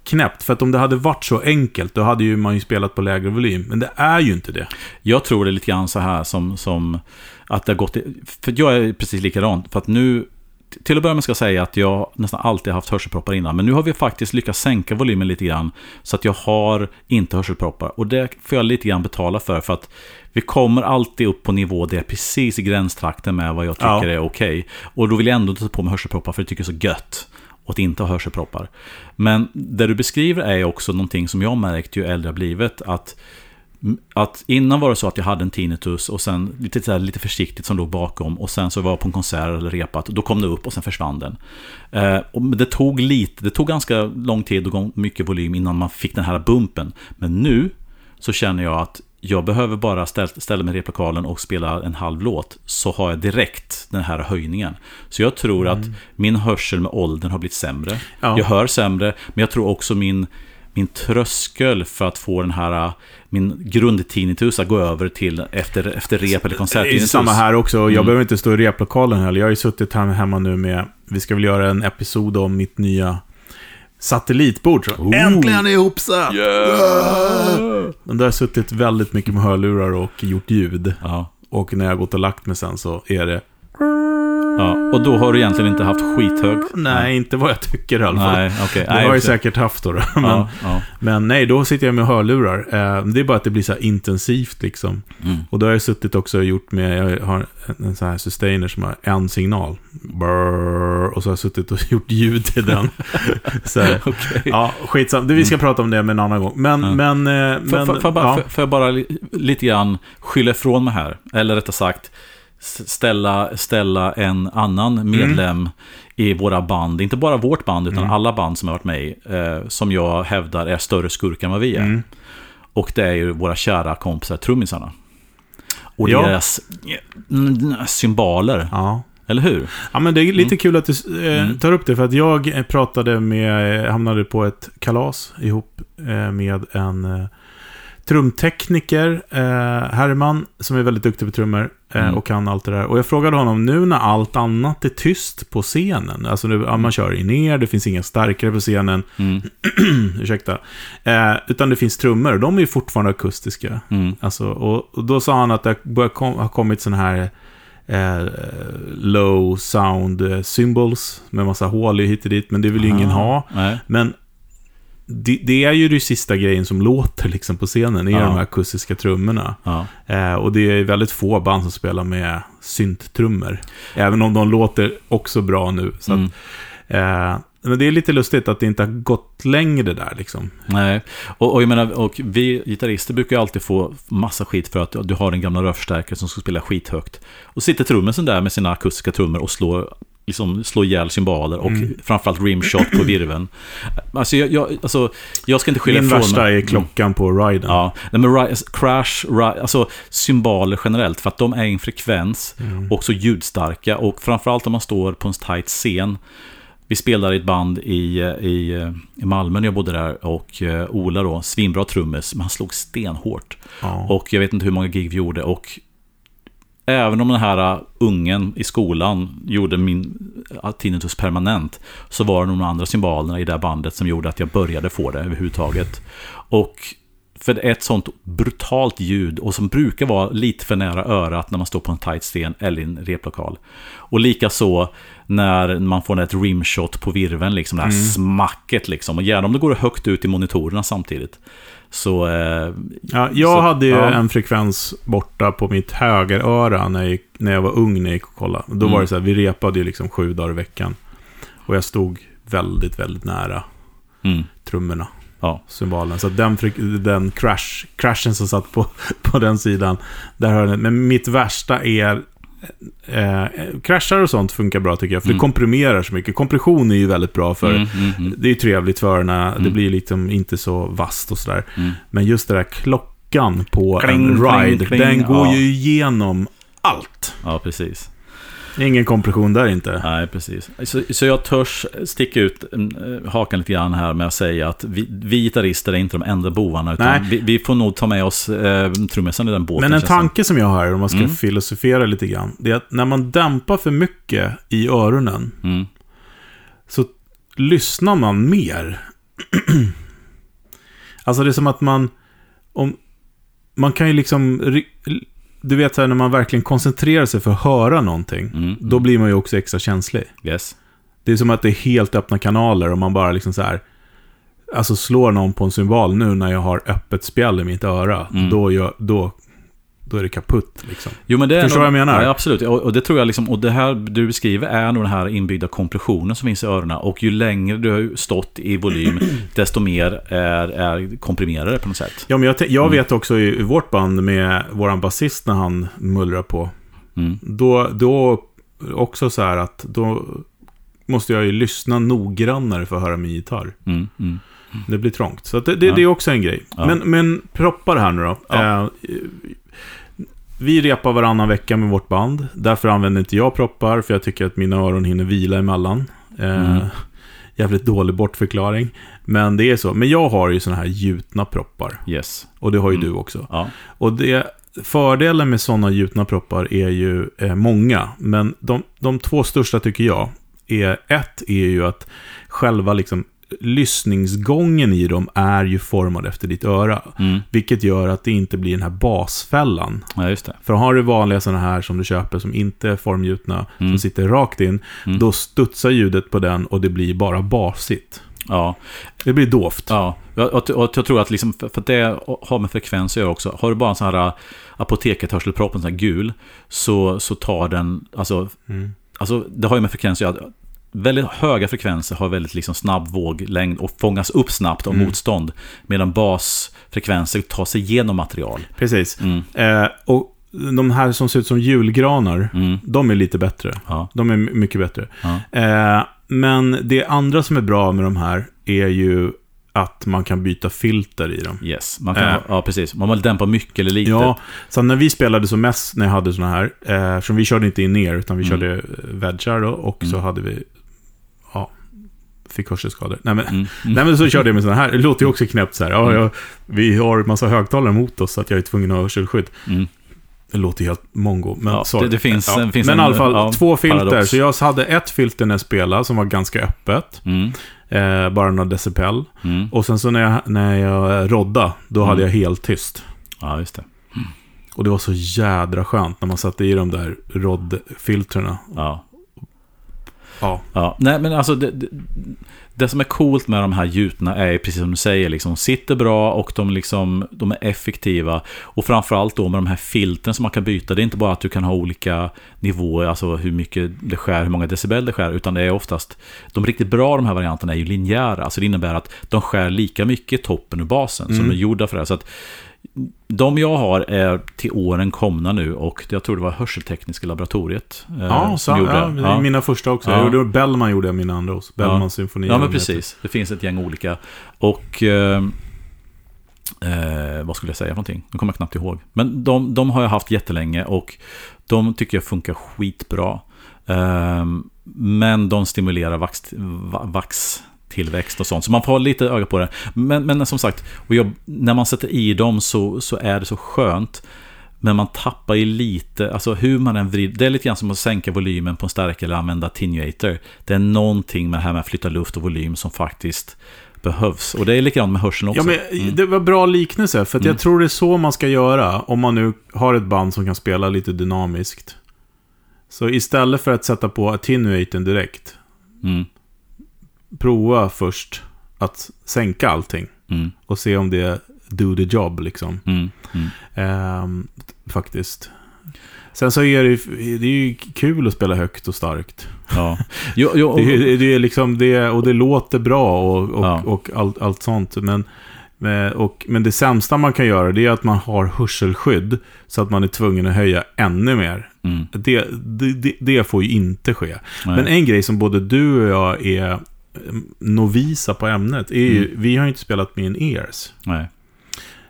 knäppt. För att om det hade varit så enkelt, då hade ju man ju spelat på lägre volym. Men det är ju inte det. Jag tror det är lite grann så här som, som att det har gått... För jag är precis likadant. För att nu... Till att börja med ska jag säga att jag nästan alltid har haft hörselproppar innan. Men nu har vi faktiskt lyckats sänka volymen lite grann. Så att jag har inte hörselproppar. Och det får jag lite grann betala för. För att vi kommer alltid upp på nivå där jag är precis i gränstrakten med vad jag tycker Ja. är okej. Och då vill jag ändå ta på mig hörselproppar för jag tycker det är så gött. Och att inte ha hörselproppar. Men det du beskriver är också någonting som jag märkt ju äldre jag blivit. Att att innan var det så att jag hade en tinnitus och sen lite, så här, lite försiktigt som låg bakom och sen så var jag på en konsert eller repat och då kom det upp och sen försvann den. Eh, och det tog lite, det tog ganska lång tid och mycket volym innan man fick den här bumpen. Men nu så känner jag att jag behöver bara ställa, mig i replokalen och spela en halv låt så har jag direkt den här höjningen. Så jag tror att min hörsel med åldern har blivit sämre. Ja. Jag hör sämre, men jag tror också min min tröskel för att få den här min grundtinnitus att gå över till efter, efter rep eller Det är samma här också. Jag Mm. behöver inte stå i replokalen heller. Jag har ju suttit här hemma nu med... Vi ska väl göra en episod om mitt nya satellitbord. Så. Oh. Äntligen ihopsatt! Men där har suttit väldigt mycket med hörlurar och gjort ljud. Ja, Och när jag gått och lagt mig sen så är det... ja. Och då har du egentligen inte haft skithög? Nej, inte vad jag tycker i alla fall. Nej. Det Nej, har jag ju säkert haft då. då. Men, Ja, ja. men nej, då sitter jag med hörlurar. Eh, Det är bara att det blir så här intensivt liksom. Mm. Och då har jag suttit också och gjort med, jag har en, sån här sustainer som har en signal. Brrr, och så har jag suttit och *laughs* gjort ljud till den. *laughs* så här, Okej. ja, skitsamma. Det- Vi ska prata om det med en annan gång. Men, Ja. men, Får, jag bara, jag bara li- lite grann skylla ifrån mig här? Eller rättare sagt, ställa, ställa en annan medlem i våra band, inte bara vårt band, utan alla band som har varit med i, eh, som jag hävdar är större skurkar än vad vi är. Mm. Och det är ju våra kära kompisar trummisarna. Och Ja. deras mm, symboler, Ja. eller hur? ja, men det är lite kul att du eh, Mm. tar upp det. För att jag pratade med, hamnade på ett kalas ihop eh, med en eh, trumtekniker, eh, Herman, som är väldigt duktig på trummor eh, Mm. och kan allt det där. Och jag frågade honom, nu när allt annat är tyst på scenen, alltså nu, ja, man kör in ner, det finns inga starkare på scenen, Mm. *clears throat* ursäkta, eh, utan det finns trummor, de är ju fortfarande akustiska. Mm. Alltså, och, och då sa han att det kom, har kommit sådana här eh, low sound symbols med massa hål hit och dit, men det vill ju ingen ha. Nej. Men det, det är ju det sista grejen som låter liksom på scenen, är Ja. de här akustiska trummorna. Ja. Eh, och det är väldigt få band som spelar med synttrummor. Även om de låter också bra nu. Så Mm. att, eh, men det är lite lustigt att det inte har gått längre där liksom. Nej, och, och jag menar, och vi gitarrister brukar ju alltid få massa skit för att du har en gamla rörstärkare som ska spela skithögt. Och sitter trummisen där med sina akustiska trummor och slår, liksom, slår ihjäl cymbaler och Mm. framförallt rimshot på virveln. *clears throat* Alltså jag, jag, alltså, jag ska inte skilja Min ifrån värsta mig- är klockan på riden. Ja, nej, men crash, ri- alltså cymbaler generellt, för att de är en frekvens Mm. och så ljudstarka. Och framförallt om man står på en tight scen. Vi spelade i ett band i, i, i Malmö när jag bodde där och eh, Ola då, svinbra trummis, men han slog stenhårt. Ja. Och jag vet inte hur många gig vi gjorde och Även om den här äh, ungen i skolan gjorde min äh, tinnitus permanent så var det nog de andra symbolerna i det här bandet som gjorde att jag började få det överhuvudtaget. Och för det är ett sånt brutalt ljud och som brukar vara lite för nära örat när man står på en tight sten eller i en replokal. Och likaså när man får ett rimshot på virveln, liksom det här smacket liksom. Och gärna om det går högt ut i monitorerna samtidigt. Så... Eh, Ja, jag Så- hade ju ja. en frekvens borta på mitt högeröra när jag, gick- när jag var ung när jag gick och kollade. Då Mm. var det så här, vi repade ju liksom sju dagar i veckan. Och jag stod väldigt, väldigt nära mm, trummorna, ja. cymbalen. Så den, den crash, crashen som satt på, *laughs* på den sidan, där hör den. Men mitt värsta är Eh, kraschar och sånt funkar bra tycker jag, för Mm. det komprimerar så mycket. Kompression är ju väldigt bra för Mm, mm, mm. det är ju trevligt för när det Mm. blir liksom inte så vasst och sådär. Mm. Men just det där klockan på Kling, en kling, ride, kling, den går ja. ju igenom allt. Ja, precis. Ingen kompression där inte. Nej, precis. Så, så jag törs sticka ut eh, hakan lite grann här med att säga att vi, vi gitarrister är inte de enda bovarna, utan Nej. vi, vi får nog ta med oss eh, trummisen i den båten. Men en tanke som jag har, om man ska Mm. filosofera lite grann, det är att när man dämpar för mycket i öronen, Mm. så lyssnar man mer. *clears throat* alltså det är som att man, om, man kan ju liksom, du vet här, när man verkligen koncentrerar sig för att höra någonting, Mm. då blir man ju också extra känslig. Yes. Det är som att det är helt öppna kanaler och man bara liksom så här, alltså slår någon på en symbol nu när jag har öppet spjäll i mitt öra, Mm. då, gör, då, då är det kaputt liksom. Jo, men det är Förstår nog- vad jag menar? Ja, absolut. Och, och det tror jag liksom, och det här du beskriver är nog den här inbyggda kompressionen som finns i öronen. Och ju längre du har stått i volym, *clears throat* desto mer är, är komprimerade på något sätt. Ja, men jag, jag Mm. vet också i, i vårt band med våran basist när han mullrar på. Mm. Då, då också så här att då måste jag ju lyssna noggrannare för att höra min gitarr. Mm. Mm. Det blir trångt. Så det, det, Ja. det är också en grej. Ja. Men, men proppar här nu då. Ja. Eh, vi repar varannan vecka med vårt band. Därför använder inte jag proppar, för jag tycker att mina öron hinner vila emellan. Eh, Mm. Jävligt dålig bortförklaring. Men det är så. Men jag har ju sådana här gjutna proppar. Yes. Och det har ju Mm. du också. Ja. Och det, fördelen med sådana gjutna proppar är ju eh, många. Men de, de två största tycker jag är, ett är ju att själva liksom lyssningsgången i dem är ju formad efter ditt öra. Mm. Vilket gör att det inte blir den här basfällan. ja. För har du vanliga sådana här som du köper som inte är formgjutna, Mm. som sitter rakt in, Mm. då studsar ljudet på den och det blir bara basigt. Ja. Det blir dovt. Ja, och, och, jag tror att liksom, för för det har med frekvens att göra också. Har du bara en sån här apoteket hörselpropp, en sån här gul, så, så tar den, alltså, Mm. alltså det har ju med frekvens att göra. Väldigt höga frekvenser har väldigt liksom snabb våglängd och fångas upp snabbt av Mm. motstånd. Medan basfrekvenser tar sig igenom material. Precis. Mm, Eh, och de här som ser ut som julgranar, mm, de är lite bättre. ja, De är my- mycket bättre. ja, Eh, men det andra som är bra med de här är ju att man kan byta filter i dem. yes. Man kan, Eh. ja, precis. Man vill dämpa mycket eller lite. Ja, så när vi spelade som mest när jag hade såna här, eh, eftersom vi körde inte in ner utan vi Mm. körde eh, wedgar då, och så Mm. hade vi, fick hörselskador. Nej men, Mm. *laughs* nej men så körde jag med sådana här. Det låter ju också knäppt så här. Ja, Mm. jag, vi har en massa högtalare mot oss så att jag är tvungen att ha hörselskydd. Mm. Det låter helt mongo. Men, Ja, det- det finns- ja. finns men en, i alla fall, ja, två filter. paradox. Så jag hade ett filter när jag spelade som var ganska öppet. Mm. Eh, bara några decibel. Mm. Och sen så när jag, när jag rodda, då Mm. hade jag helt tyst. Ja, just det. Och det var så jädra skönt när man satte i de där roddfiltrerna. Ja. Ja. Ja, nej men alltså det, det, det som är coolt med de här gjutna är precis som du säger, liksom, sitter bra och de, liksom, de är effektiva. Och framförallt då med de här filtren som man kan byta. Det är inte bara att du kan ha olika nivåer, alltså hur mycket det skär, hur många decibel det skär, utan det är oftast, de riktigt bra de här varianterna är ju linjära. Alltså det innebär att de skär lika mycket toppen ur basen som Mm. är gjorda för det. Så att de jag har är till åren komna nu och jag tror det var Hörseltekniska laboratoriet eh, Ja, som gjorde ja, är mina första också. Ja. Jag gjorde, Bellman gjorde jag mina andra hos. Bellman Ja. symfoni. Ja, men precis. Det finns ett gäng olika. Och... Eh, eh, vad skulle jag säga för någonting? Nu kommer jag knappt ihåg. Men de, de har jag haft jättelänge och de tycker jag funkar skitbra. Eh, men de stimulerar vax, va- vaxtillväxt och sånt. Så man får ha lite öga på det. Men, men som sagt, och jag, när man sätter i dem så, så är det så skönt. Men man tappar ju lite, alltså hur man än vrider. Det är lite grann som att sänka volymen på en stärkare eller använda attenuator. Det är någonting med det här med att flytta luft och volym som faktiskt behövs. Och det är likadant med hörseln också. Ja, men det var bra liknelse, för Mm. jag tror det är så man ska göra om man nu har ett band som kan spela lite dynamiskt. Så istället för att sätta på attenuaten direkt, Mm, prova först att sänka allting mm, och se om det do the job liksom. mm, mm. Ehm, faktiskt. Sen så är det, ju- det är ju kul att spela högt och starkt. Ja. Jo, jo, och, Det är, det är liksom det, och det låter bra och, och, Ja. och allt, allt sånt. Men, och, men det sämsta man kan göra det är att man har hörselskydd så att man är tvungen att höja ännu mer. mm, Det, det, det, får ju inte ske. nej. Men en grej som både du och jag är novisa på ämnet är ju, Mm. vi har ju inte spelat med in ears. nej.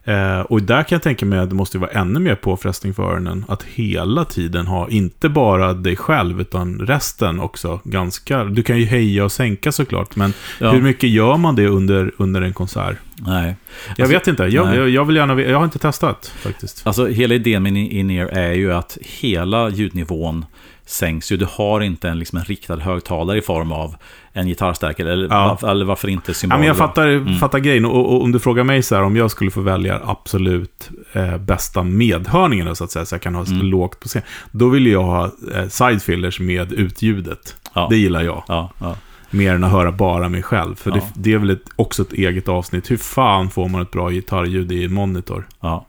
Eh, och där kan jag tänka mig att det måste vara ännu mer påfrestning för öronen. Att hela tiden ha, inte bara dig själv, utan resten också ganska... Du kan ju heja och sänka såklart, men Ja. hur mycket gör man det under, under en konsert? nej. Jag Alltså, vet inte, jag, jag, jag vill gärna... Jag har inte testat faktiskt. Alltså hela idén med in-ear är ju att hela ljudnivån sänks ju. Du har inte en, liksom en riktad högtalare i form av en gitarrstärkare. Eller, Ja. varför, eller varför inte Ja, cymbaler? men jag fattar, Mm. fattar grejen. Och, och om du frågar mig så här, om jag skulle få välja absolut eh, bästa medhörningen, så att säga, så jag kan ha Mm. lågt på scen. Då vill jag ha eh, sidefillers med utljudet. Ja. Det gillar jag. Ja, ja. Mer än att höra bara mig själv. För Ja. det, det är väl ett, också ett eget avsnitt. Hur fan får man ett bra gitarrljud i en monitor? Ja.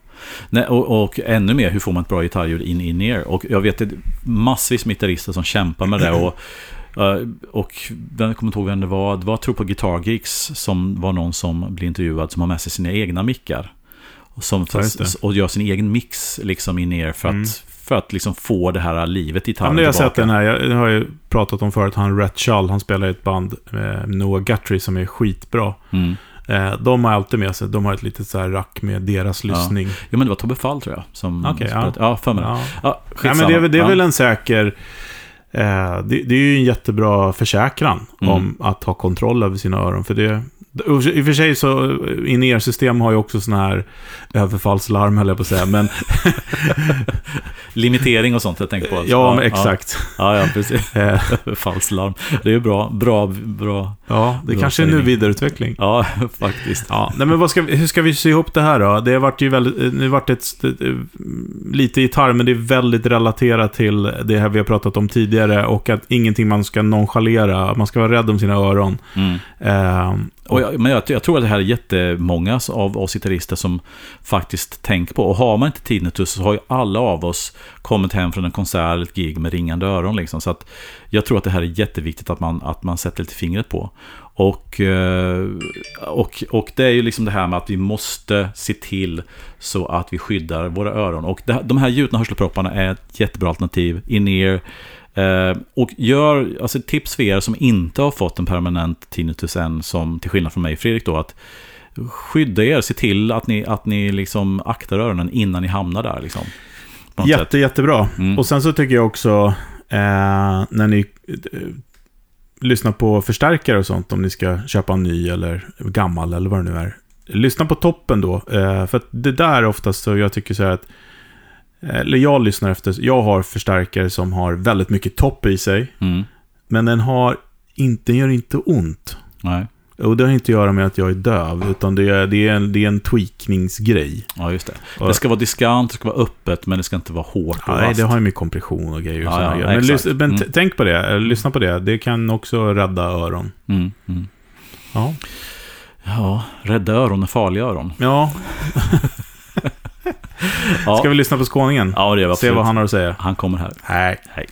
Nej, och, och ännu mer, hur får man ett bra gitarrljud in in ear? Och jag vet att massvis med gitarrister som kämpar med det. Och, *clears throat* eh, och jag kommer inte ihåg vem det var. Det var, jag tror på Guitar Geeks, som var någon som blev intervjuad som har med sig sina egna mickar. Och, som, Ja, det. och gör sin egen mix liksom in ear för att, Mm. för att liksom få det här livet i Ja, gitarren men jag har sett den här, jag, har ju pratat om förut, han Rhett Shull, han spelar i ett band, med Noah Guthrie, som är skitbra. Mm. Eh, de har alltid med sig, de har ett litet så här rack med deras Ja. lyssning. Ja, men det var Tobbe Fall tror jag. Som Okej, ja. ja. för mig. Ja. Ja, skitsamma. men det, är väl- det är Ja. väl en säker... Eh, det, det är ju en jättebra försäkran Mm. om att ha kontroll över sina öron. För det... I och för sig så, in-ear-system har ju också sådana här överfallslarm, höll jag på att säga. Men, *laughs* Limitering och sånt jag tänker på. alltså. ja, men exakt. Ja, ja, precis. *laughs* Eh, Falslarm. Det är ju bra, bra, bra. ja, det Bra kanske är nu vidareutveckling. Ja, *laughs* faktiskt. Ja, nej men ska hur ska vi sy ihop det här då? Det har varit ju väldigt, nu har varit ett, lite gitarr, men det är väldigt relaterat till det här vi har pratat om tidigare och att ingenting man ska nonchalera, man ska vara rädd om sina öron. Mm. Ehm, och jag, men jag, jag tror att det här är jättemånga av oss gitarrister som faktiskt tänker på. Och har man inte tinnitus så har ju alla av oss kommit hem från en konsert eller ett gig med ringande öron. Liksom. Så att jag tror att det här är jätteviktigt att man, att man sätter lite fingret på. Och, eh, och, och det är ju liksom det här med att vi måste se till så att vi skyddar våra öron. Och det, de här gjutna hörselpropparna är ett jättebra alternativ. In-ear. Eh, och gör, alltså tips för er som inte har fått en permanent tinnitus än, som till skillnad från mig Fredrik då, att skydda er, se till att ni, att ni liksom aktar öronen innan ni hamnar där. Liksom, sätt. Jätte, jättebra. Mm. Och sen så tycker jag också, eh, när ni... eh, lyssna på förstärkare och sånt om ni ska köpa en ny eller gammal eller vad det nu är. Lyssna på toppen då. Eh, för det där är oftast så jag tycker så här att eller jag lyssnar efter, jag har förstärkare som har väldigt mycket topp i sig. Mm. Men den har inte, den gör inte ont. Nej. Och det har inte att göra med att jag är döv, utan det är, det är, en, det är en tweakningsgrej. Ja, just det. Det ska vara diskant, det ska vara öppet, men det ska inte vara hårt och Nej, vasst. det har ju med kompression och grejer och Ja, ja, grejer. Men, lys- men Mm. tänk på det, eller lyssna på det. Det kan också rädda öron. Mm, mm. Ja. Ja, rädda öron är farliga öron. Ja, *laughs* Ja, ska vi lyssna på skåningen? ja det gör vi Se absolut. vad han har att säga. Han kommer här. Nej. Hej.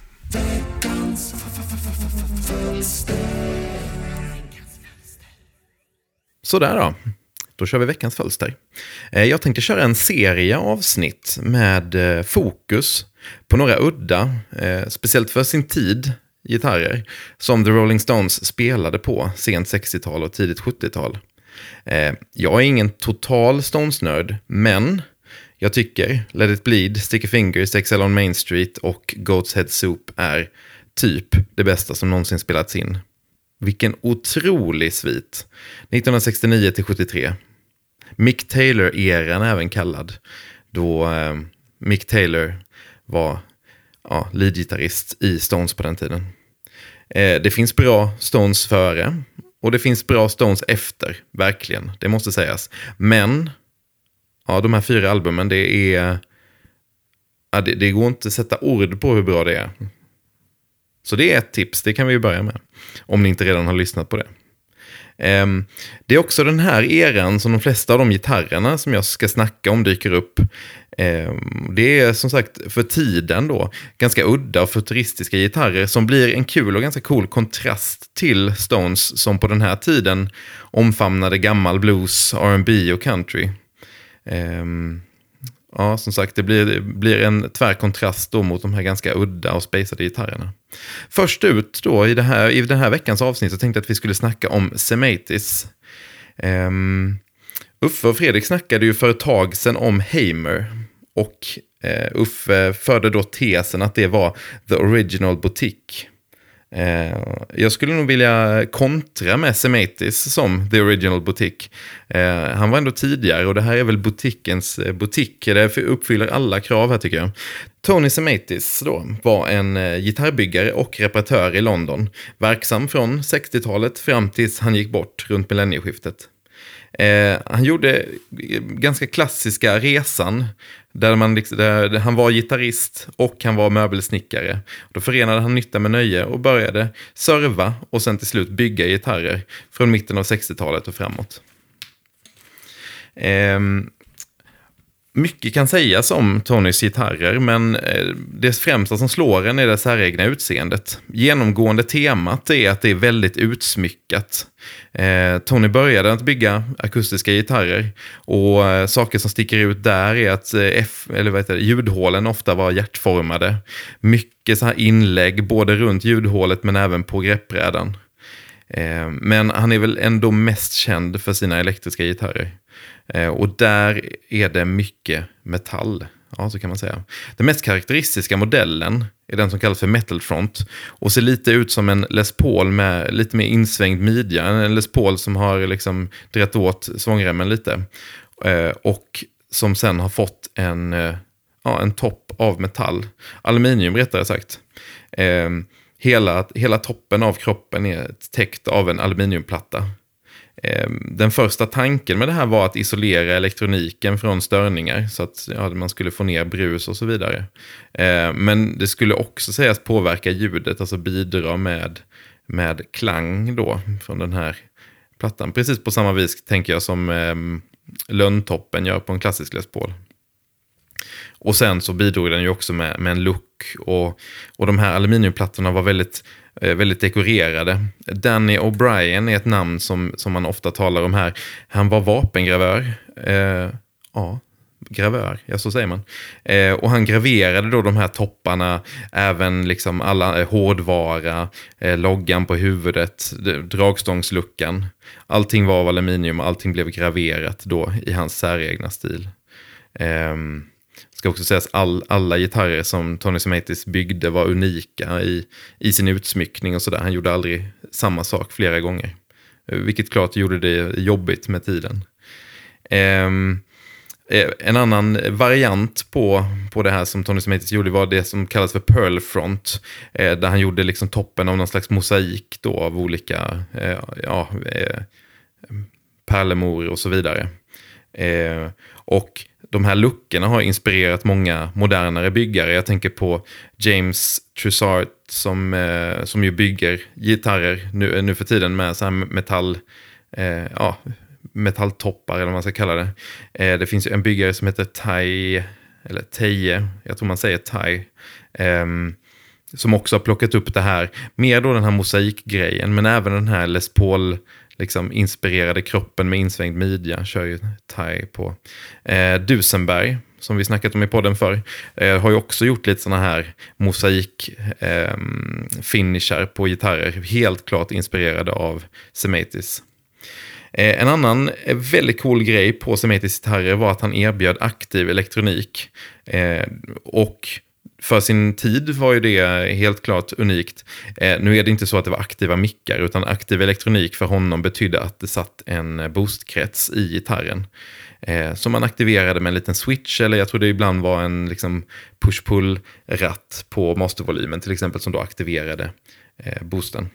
Sådär då. Då kör vi veckans fölster. Eh, Jag tänkte köra en serie avsnitt med eh, fokus på några udda, eh, speciellt för sin tid, gitarrer som The Rolling Stones spelade på sent 60-tal och tidigt 70-tal. Eh, Jag är ingen total Stones-nörd, men jag tycker Let It Bleed, Sticky Fingers, Excel on Main Street och Goat's Head Soup är typ det bästa som någonsin spelats in. Vilken otrolig svit. 1969 till 73. Mick Taylor-eran även kallad. Då eh, Mick Taylor var ja, leadgitarrist i Stones på den tiden. Eh, det finns bra Stones före och det finns bra Stones efter, verkligen. Det måste sägas. Men, ja, de här fyra albumen, det är... Ja, det, det går inte att sätta ord på hur bra det är. Så det är ett tips, det kan vi ju börja med. Om ni inte redan har lyssnat på det. Um, det är också den här eran som de flesta av de gitarrerna som jag ska snacka om dyker upp. Um, det är som sagt för tiden då ganska udda och futuristiska gitarrer som blir en kul och ganska cool kontrast till Stones som på den här tiden omfamnade gammal blues, R&B och country. Um, ja, som sagt, det blir, blir en tvärkontrast då mot de här ganska udda och spacade gitarrerna. Först ut då i, det här, i den här veckans avsnitt så tänkte jag att vi skulle snacka om Sematis. Um, Uffe och Fredrik snackade ju för ett tag sedan om Hamer. Och uh, Uffe förde då tesen att det var the original boutique. Eh, jag skulle nog vilja kontra med Sematis som The Original Boutique. Eh, han var ändå tidigare och det här är väl butikens eh, butik. Det uppfyller alla krav här tycker jag. Tony Sematis då var en eh, gitarrbyggare och reparatör i London. Verksam från 60-talet fram tills han gick bort runt millennieskiftet. Eh, han gjorde ganska klassiska resan där, man, liksom- där han var gitarrist och han var möbelsnickare. Då förenade han nytta med nöje och började serva och sen till slut bygga gitarrer från mitten av 60-talet och framåt. Eh, mycket kan sägas om Tonys gitarrer, men eh, det främsta som slår en är det säregna utseendet. Genomgående temat är att det är väldigt utsmyckat. Eh, Tony började att bygga akustiska gitarrer och eh, saker som sticker ut där är att eh, F, eller vad heter det, ljudhålen ofta var hjärtformade. Mycket så här inlägg, både runt ljudhålet men även på greppbrädan. Eh, men han är väl ändå mest känd för sina elektriska gitarrer. Eh, och där är det mycket metall. Ja, så kan man säga. Den mest karaktäristiska modellen är den som kallas för Metal Front och ser lite ut som en Les Paul med lite mer insvängd midja. En Les Paul som har liksom dragit åt svångremmen lite. Eh, och som sen har fått en, eh, ja, en topp av metall. Aluminium rättare sagt. Hela, hela toppen av kroppen är täckt av en aluminiumplatta. Ehm, den första tanken med det här var att isolera elektroniken från störningar så att ja, man skulle få ner brus och så vidare. Eh, Men det skulle också sägas påverka ljudet, alltså bidra med, med klang då från den här plattan. Precis på samma vis tänker jag som eh, lönntoppen gör på en klassisk Les Paul. Och sen så bidrog den ju också med, med en look. Och, och de här aluminiumplattorna var väldigt, Eh, väldigt dekorerade. Danny O'Brien är ett namn som, som man ofta talar om här. Han var vapengravör. Eh, ja, gravör, ja så säger man. Eh, och han graverade då de här topparna, även liksom alla eh, hårdvara, eh, loggan på huvudet, dragstångsluckan. Allting var av aluminium och allting blev graverat då i hans säregna stil. Ehm, Ska också sägas all, alla gitarrer som Tony Sematis byggde var unika i, i sin utsmyckning och sådär. Han gjorde aldrig samma sak flera gånger. Eh, vilket klart gjorde det jobbigt med tiden. Um, en annan variant på, på det här som Tony Sematis gjorde var det som kallas för Pearl Front. Eh, där han gjorde liksom toppen av någon slags mosaik då av olika eh, ja, eh, pärlemor och så vidare. Eh, och de här luckorna har inspirerat många modernare byggare. Jag tänker på James Trussart som, eh, som ju bygger gitarrer nu, eh, nu för tiden med så här metall, eh, ja, metalltoppar eller vad man ska kalla det. Eh, det finns ju en byggare som heter Tai, eller Teje, jag tror man säger Tai. Ehm, som också har plockat upp det här, mer då den här mosaikgrejen, men även den här Les Paul liksom inspirerade kroppen med insvängd midja kör ju thai på. Eh, Dusenberg, som vi snackat om i podden för, eh, har ju också gjort lite sådana här mosaik eh, på gitarrer, helt klart inspirerade av Semetis. Eh, en annan eh, väldigt cool grej på Semetis gitarrer var att han erbjöd aktiv elektronik. Eh, och för sin tid var ju det helt klart unikt. Eh, nu är det inte så att det var aktiva mickar, utan aktiv elektronik för honom betydde att det satt en boostkrets i gitarren. Eh, som man aktiverade med en liten switch, eller jag tror det ibland var en liksom, push-pull-ratt på mastervolymen till exempel, som då aktiverade eh, boosten.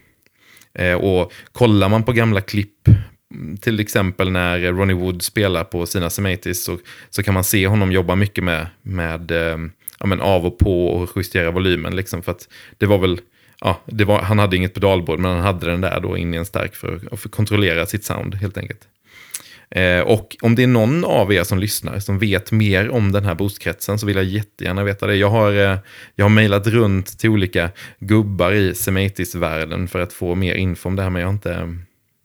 Eh, och kollar man på gamla klipp till exempel när Ronnie Wood spelar på sina Sematis så, så kan man se honom jobba mycket med, med eh, ja, men av och på och justera volymen. Liksom, för att det var väl, ja, det var, han hade inget pedalbord men han hade den där då in i en stark för, för att kontrollera sitt sound helt enkelt. Eh, och om det är någon av er som lyssnar som vet mer om den här boostkretsen så vill jag jättegärna veta det. Jag har, eh, jag har mejlat runt till olika gubbar i Sematis-världen för att få mer info om det här men jag har inte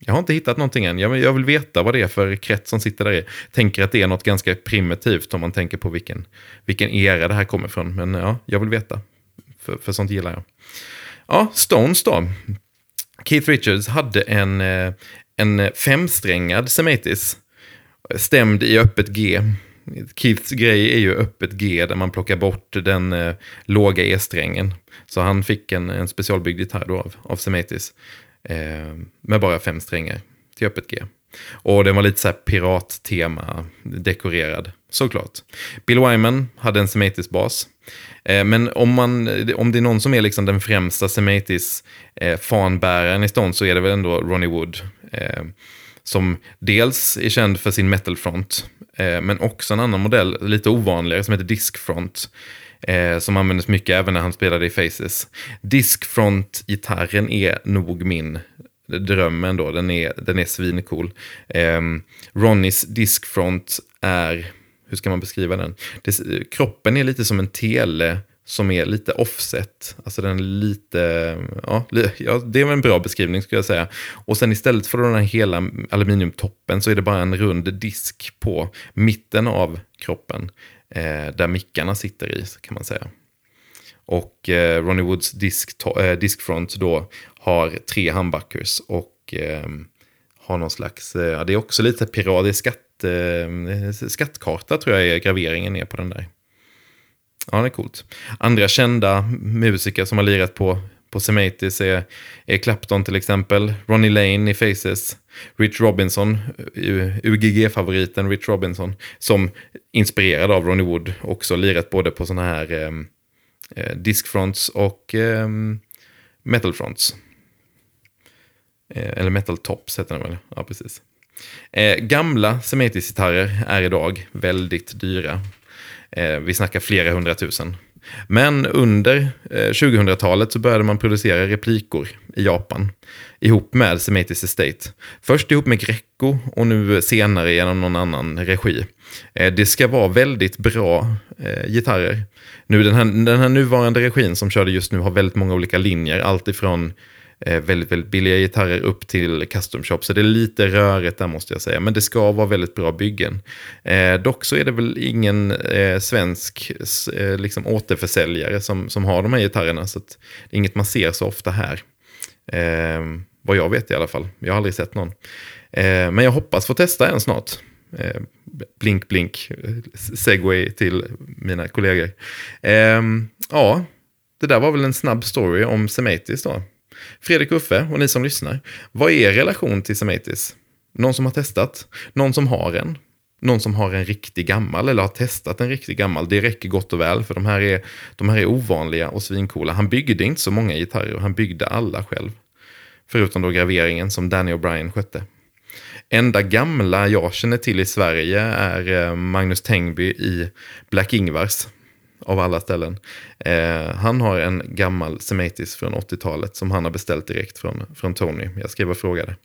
jag har inte hittat någonting än. Jag, jag vill veta vad det är för krets som sitter där i. Tänker att det är något ganska primitivt om man tänker på vilken, vilken era det här kommer från. Men ja, jag vill veta. För, för sånt gillar jag. Ja, Stones då. Keith Richards hade en, eh, en femsträngad semitis. Stämd i öppet G. Keiths grej är ju öppet G där man plockar bort den eh, låga E-strängen. Så han fick en, en specialbyggd gitarr då av, av Semetis. Eh, med bara fem strängar till öppet G. Och den var lite så här pirattema dekorerad, såklart. Bill Wyman hade en semitisk bas. Eh, men om, man, om det är någon som är liksom den främsta semitis-fanbäraren eh, i stånd så är det väl ändå Ronnie Wood. Eh, som dels är känd för sin metalfront, men också en annan modell, lite ovanligare, som heter Discfront. Eh, som användes mycket även när han spelade i Faces. Discfront-gitarren är nog min dröm ändå. Den är, den är svincool. Eh, Ronnys Discfront är, hur ska man beskriva den? Det, kroppen är lite som en tele som är lite offset. Alltså den är lite, ja, ja, det är en bra beskrivning skulle jag säga. Och sen istället för den här hela aluminiumtoppen så är det bara en rund disk på mitten av kroppen eh, där mickarna sitter i, kan man säga. Och eh, Ronnie Woods disk, eh, diskfront då har tre humbuckers och eh, har någon slags, eh, det är också lite pirat, det är skatt, eh, skattkarta tror jag är graveringen är på den där. Ja, det är coolt. Andra kända musiker som har lirat på, på Sematis är, är Clapton till exempel, Ronnie Lane i Faces, Rich Robinson, eh, eh, UGG-favoriten Rich Robinson, som inspirerad av Ronnie Wood också lirat både på sådana här ehm, eh, diskfronts och eh, metalfronts. Eh, eller metal tops heter den väl? Ja, precis. Eh, gamla Sematis-gitarrer är idag väldigt dyra. Eh, vi snackar flera hundratusen. Men under eh, 2000-talet så började man producera replikor i Japan ihop med Semitic Estate. Först ihop med Greco och nu senare genom någon annan regi. Eh, det ska vara väldigt bra eh, gitarrer. Nu, den, här, den här nuvarande regin som körde just nu har väldigt många olika linjer. Allt ifrån Eh, väldigt, väldigt billiga gitarrer upp till custom shop. Så det är lite rörigt där måste jag säga. Men det ska vara väldigt bra byggen. Eh, dock så är det väl ingen eh, svensk eh, liksom återförsäljare som, som har de här gitarrerna. Så det är inget man ser så ofta här. Eh, vad jag vet i alla fall. Jag har aldrig sett någon. Eh, men jag hoppas få testa en snart. Eh, blink, blink, segway till mina kollegor. Eh, ja, det där var väl en snabb story om Semetis då. Fredrik Uffe och ni som lyssnar, vad är er relation till Sematis? Någon som har testat? Någon som har en? Någon som har en riktig gammal eller har testat en riktig gammal? Det räcker gott och väl för de här är, de här är ovanliga och svincoola. Han byggde inte så många gitarrer han byggde alla själv. Förutom då graveringen som Danny O'Brien skötte. Enda gamla jag känner till i Sverige är eh, Magnus Tengby i Black Ingvars. Av alla ställen. Eh, han har en gammal Sematis från 80-talet som han har beställt direkt från, från Tony. Jag skrev och frågade.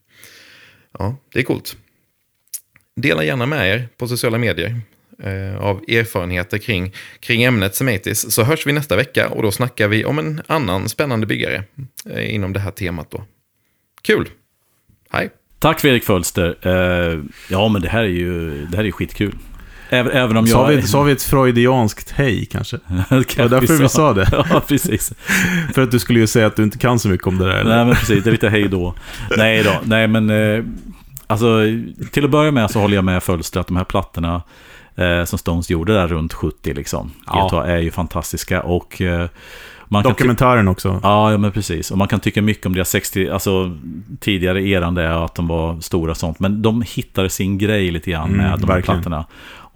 Ja, det är coolt. Dela gärna med er på sociala medier eh, av erfarenheter kring, kring ämnet Sematis. Så hörs vi nästa vecka och då snackar vi om en annan spännande byggare eh, inom det här temat. då. Kul! Hej! Tack Fredrik Fölster. Eh, ja, men det här är ju, det här är ju skitkul. Även, om jag... Sa vi, sa vi ett freudianskt hej kanske? *laughs* det var därför vi sa det. *laughs* ja, precis. *laughs* För att du skulle ju säga att du inte kan så mycket om det där. Eller? Nej, men precis. Det är lite hej då. Nej då. Nej, men... Eh, alltså, till att börja med så håller jag med Fölster att de här plattorna eh, som Stones gjorde där runt 70 liksom. Ja. är ju fantastiska och... Eh, man Dokumentären också. Ja, ja, men precis. Och man kan tycka mycket om deras 60, alltså tidigare eran där, att de var stora och sånt. Men de hittade sin grej lite grann med mm, de här plattorna.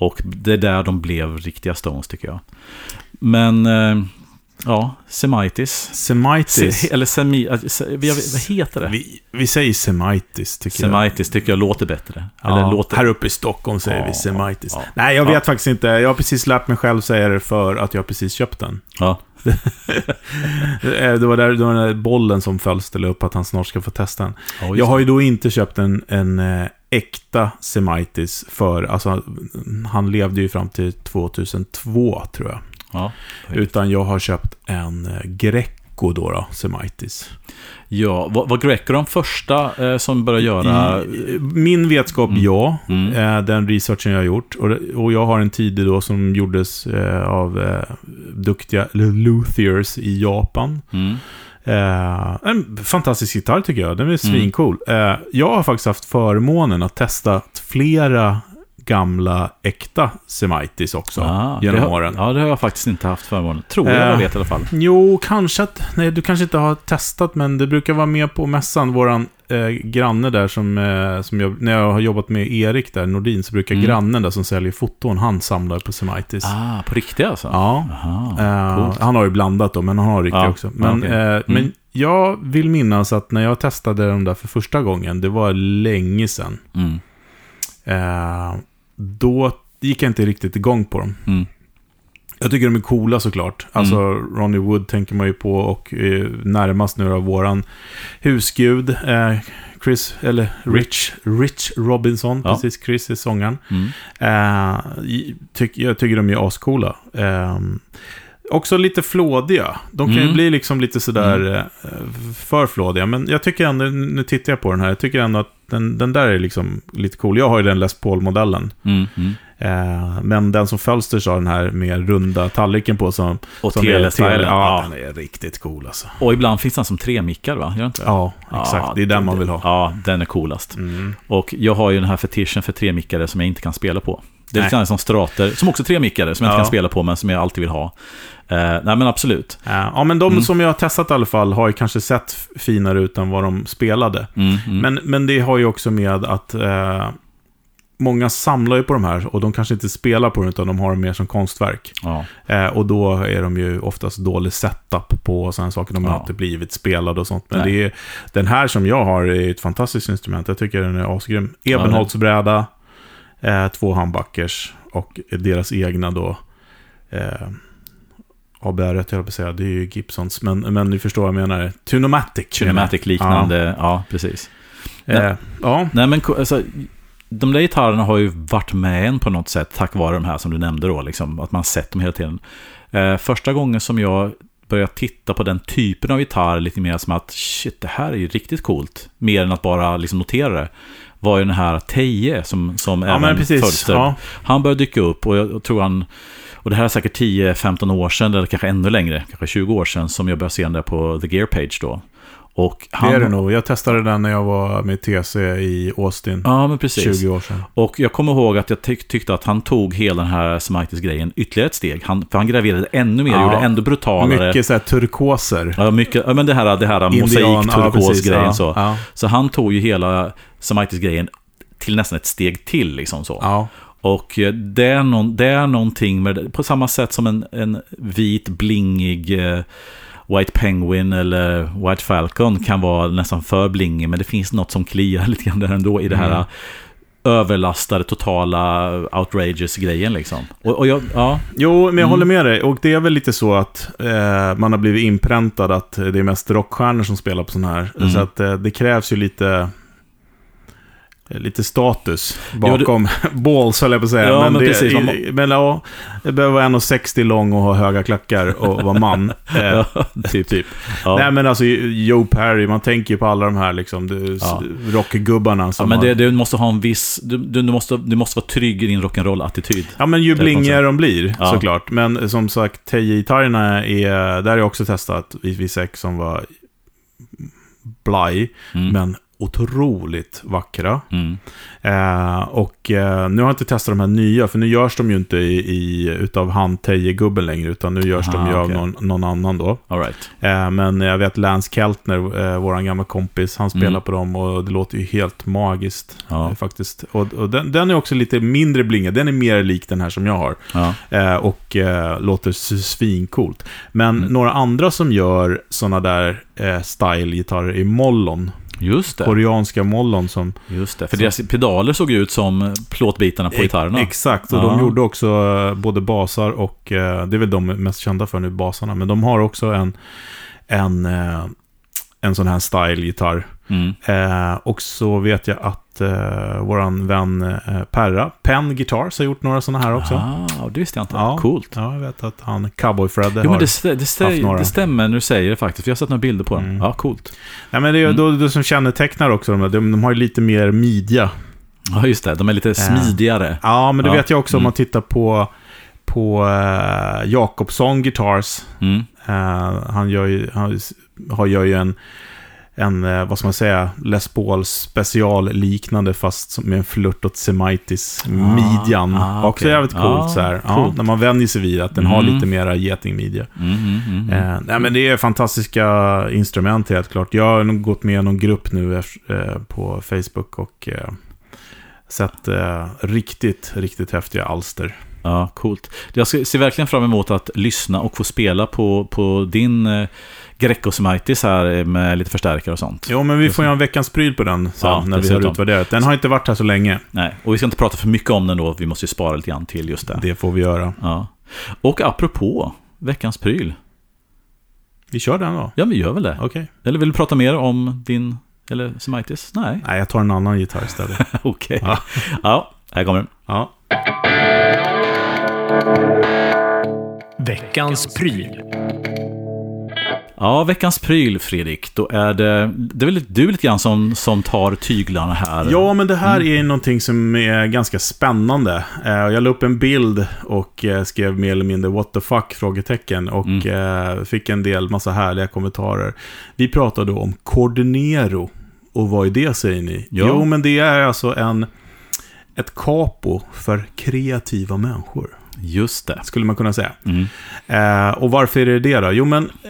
Och det är där de blev riktiga Stones tycker jag. Men... Eh, Ja, Semitis. Semitis. Se, eller semi... Äh, vad heter det? Vi, vi säger Semitis, tycker Semitis jag. Tycker jag låter bättre. Ja, låter... Här uppe i Stockholm säger ja, vi Semitis. Ja, Nej, jag vet faktiskt inte. Jag har precis lärt mig själv säga det för att jag precis köpt den. Ja. *laughs* det, var där, det var den där bollen som föll ställa upp att han snart ska få testa den. jag har ju då inte köpt en, en äh, äkta Semitis för, alltså han levde ju fram till 2002 tror jag. Ja, Utan jag har köpt en eh, Greco då, då Semitis. Ja, var, var Greco de första eh, som började göra... I, min vetskap, mm. ja. Mm. Eh, den researchen jag har gjort. Och, och jag har en tidig då som gjordes eh, av eh, duktiga luthiers i Japan. Mm. Eh, en fantastisk gitarr tycker jag. Den är mm. svincool. Eh, jag har faktiskt haft förmånen att testa flera gamla äkta Semitis också ah, genom har, åren. Ja, det har jag faktiskt inte haft förmånen. Tror jag, jag vet i alla fall. Jo, kanske att... Nej, du kanske inte har testat, men det brukar vara med på mässan. Våran eh, granne där som, eh, som jag, när jag har jobbat med Erik där, Nordin, så brukar mm. grannen där som säljer foton, han samlar på Semitis. Ah, på riktiga alltså? Ja. eh, han har ju blandat då, men han har riktiga ja, också. Men, okay. eh, mm. men jag vill minnas att när jag testade dem där för första gången, det var länge sedan. Mm. Då gick jag inte riktigt igång på dem. Mm. Jag tycker de är coola såklart. Alltså mm. Ronnie Wood tänker man ju på och eh, närmast nu av våran husgud. Eh, Chris, eller Rich, Rich Robinson, ja. precis. Chris är sångaren. Mm. Eh, tyck, jag tycker de är ascoola. Eh, också lite flådiga. De kan mm. ju bli liksom lite sådär mm. Eh, för flådiga. Men jag tycker ändå, nu tittar jag på den här, jag tycker ändå att den, den där är liksom lite cool. Jag har ju den Les Paul-modellen. Mm, mm. Eh, men den som Fölsters har den här med runda tallriken på som... Och telestyle. Ja, den är riktigt cool alltså. Och ibland finns den som tremickar va? Gör inte? Ja, exakt. Ja, det är den man vill ha. Ja, den är coolast. Mm. Och jag har ju den här fetischen för tremickare som jag inte kan spela på. Det är lite som strater, som också tremickare, som jag inte kan spela på, men som jag alltid vill ha. Eh, nej, men absolut. Ja, men de mm. som jag har testat i alla fall har ju kanske sett finare ut än vad de spelade. Mm, mm. Men, men det har ju också med att eh, många samlar ju på de här och de kanske inte spelar på dem utan de har dem mer som konstverk. Ja. Eh, och då är de ju oftast dålig setup på sådana saker. De har ja. inte blivit spelade och sånt. Men det är, den här som jag har är ett fantastiskt instrument. Jag tycker den är asgrym. Ebenholtsbräda, eh, två handbackers och deras egna då. Eh, ABR, jag höll på att säga, det är ju Gibsons, men, men ni förstår vad jag menar. Tunomatic. Tunomatic-liknande, ja. ja. precis. Eh, ja. Nej, men alltså, de där gitarrerna har ju varit med en på något sätt, tack vare de här som du nämnde då, liksom, att man sett dem hela tiden. Eh, första gången som jag började titta på den typen av gitarr lite mer som att shit, det här är ju riktigt coolt. Mer än att bara liksom notera det. Var ju den här Teje som, som ja, även Fölster. Ja. Han började dyka upp och jag tror han och det här är säkert 10-15 år sedan, eller kanske ännu längre, kanske 20 år sedan, som jag började se den där på The Gear Page då. Och Det han, är det nog. Jag testade den när jag var med TC i Austin. Ja, men precis. 20 år sedan. Och jag kommer ihåg att jag tyck tyckte att han tog hela den här Smitis-grejen ytterligare ett steg. Han, för han graverade ännu mer, Ja. gjorde ändå brutalare. Mycket så här turkoser. Ja, mycket, ja, men det här, det här mosaik-turkos-grejen ja, så. Så han tog ju hela Samitis-grejen till nästan ett steg till liksom så. Och eh, det är, någon, det är någonting med det, på samma sätt som en, en vit, blingig eh, White Penguin eller White Falcon kan vara nästan för blingig, men det finns något som kliar *laughs* lite grann där ändå i det här Mm. överlastade, totala outrageous-grejen liksom. Och, och jag, ja, Jo, men jag håller med dig. Och det är väl lite så att eh, man har blivit inpräntad att det är mest rockstjärnor som spelar på sån här. Mm. Så att eh, det krävs ju lite... Lite status Ja, bakom *laughs* balls, höll jag på att säga. Ja, men det, precis, man men ja, det behöver vara 1,60 lång och ha höga klackar och vara man. *laughs* Eh, typ. typ. Ja. Nej, men alltså Joe Perry, man tänker ju på alla de här liksom, du, Ja. rockgubbarna Ja, som men har... det, du måste ha en viss, du, du, du, måste, du måste vara trygg i din rock'n'roll-attityd. Ja, men ju blingigare de blir, Ja. såklart. Men som sagt, Teje-gitarrerna är... Där har jag också testat V6 som var blaj, Mm. men otroligt vackra. Mm. Eh, och eh, nu har jag inte testat de här nya, för nu görs de ju inte i, i, utav han Teje-gubben längre, utan nu görs de Aha, ju av okej. någon, någon annan då. All right. Eh, men jag vet Lance Keltner, eh, våran gamla kompis, han spelar Mm. på dem och det låter ju helt magiskt. Ja. eh, Faktiskt. Och, och den, den är också lite mindre blingad, den är mer lik den här som jag har. Ja. Eh, och eh, låter svincoolt. Men Mm. några andra som gör sådana där eh, style-gitarrer är mollon. Just det. Koreanska mollon som... Just det. För deras pedaler såg ut som plåtbitarna på gitarrerna. Exakt, och Ja. de gjorde också eh, både basar och... Eh, det är väl de mest kända för nu, basarna. Men de har också en, en, eh, en sån här style-gitarr. Mm. Eh, och så vet jag att eh, våran vän eh, Perra, Penn Guitars, har gjort några sådana här också. Ah, det visste jag inte. Ja. Coolt. Ja, jag vet att han, Cowboy-Fredde, Jo, har... men det, stä- det, stä- haft några. det stämmer när du säger det faktiskt. För jag har sett några bilder på dem. Mm. Ja, coolt. Ja, men det är ju då, det som kännetecknar också de, de, de har ju lite mer midja. Ja, just det. De är lite smidigare. Ja, men det Ja. vet jag också om Mm. man tittar på, på uh, Jakobsson Guitars. Mm. Eh, han gör ju, han har, gör ju en, en eh, vad ska man säga, Les Paul special liknande fast med en flört åt Semitis midjan. ah, Också okej. jävligt coolt Ah, så här. Ja, coolt. när man vänjer sig vid att den har Mm. lite mera getingmidja. Mm, mm, mm, mm. Eh, nej, men det är fantastiska instrument helt klart. Jag har gått med i någon grupp nu eh, på Facebook och eh, sett eh, riktigt, riktigt häftiga alster. Ja, coolt. Jag ser verkligen fram emot att lyssna och få spela på, på din eh, Greco Smitis här med lite förstärkare och sånt. Jo, men vi får ju en veckans pryl på den sen Ja, när vi har utvärderat. Den har inte varit här så länge. Nej, och vi ska inte prata för mycket om den då. Vi måste ju spara lite grann till just det. Det får vi göra. Ja. Och apropå veckans pryl. Vi kör den då. Ja, vi gör väl det. Okej. Eller vill du prata mer om din, eller Smitis? Nej, Nej, jag tar en annan gitarr istället. *laughs* okej. Ja. Ja, här kommer den. ja. Veckans pryl. Ja, veckans pryl, Fredrik. Då är det, det är väl du lite grann som, som tar tyglarna här. Ja, men det här Mm. är någonting som är ganska spännande. Eh, Jag la upp en bild och eh, skrev mer eller mindre what the fuck? frågetecken och Mm. eh, fick en del massa härliga kommentarer. Vi pratade om Cordinero. Och vad är det säger ni? Ja. Jo, men det är alltså en, ett capo för kreativa människor. Just det. Skulle man kunna säga. Mm. Eh, och varför är det det då? Jo, men eh,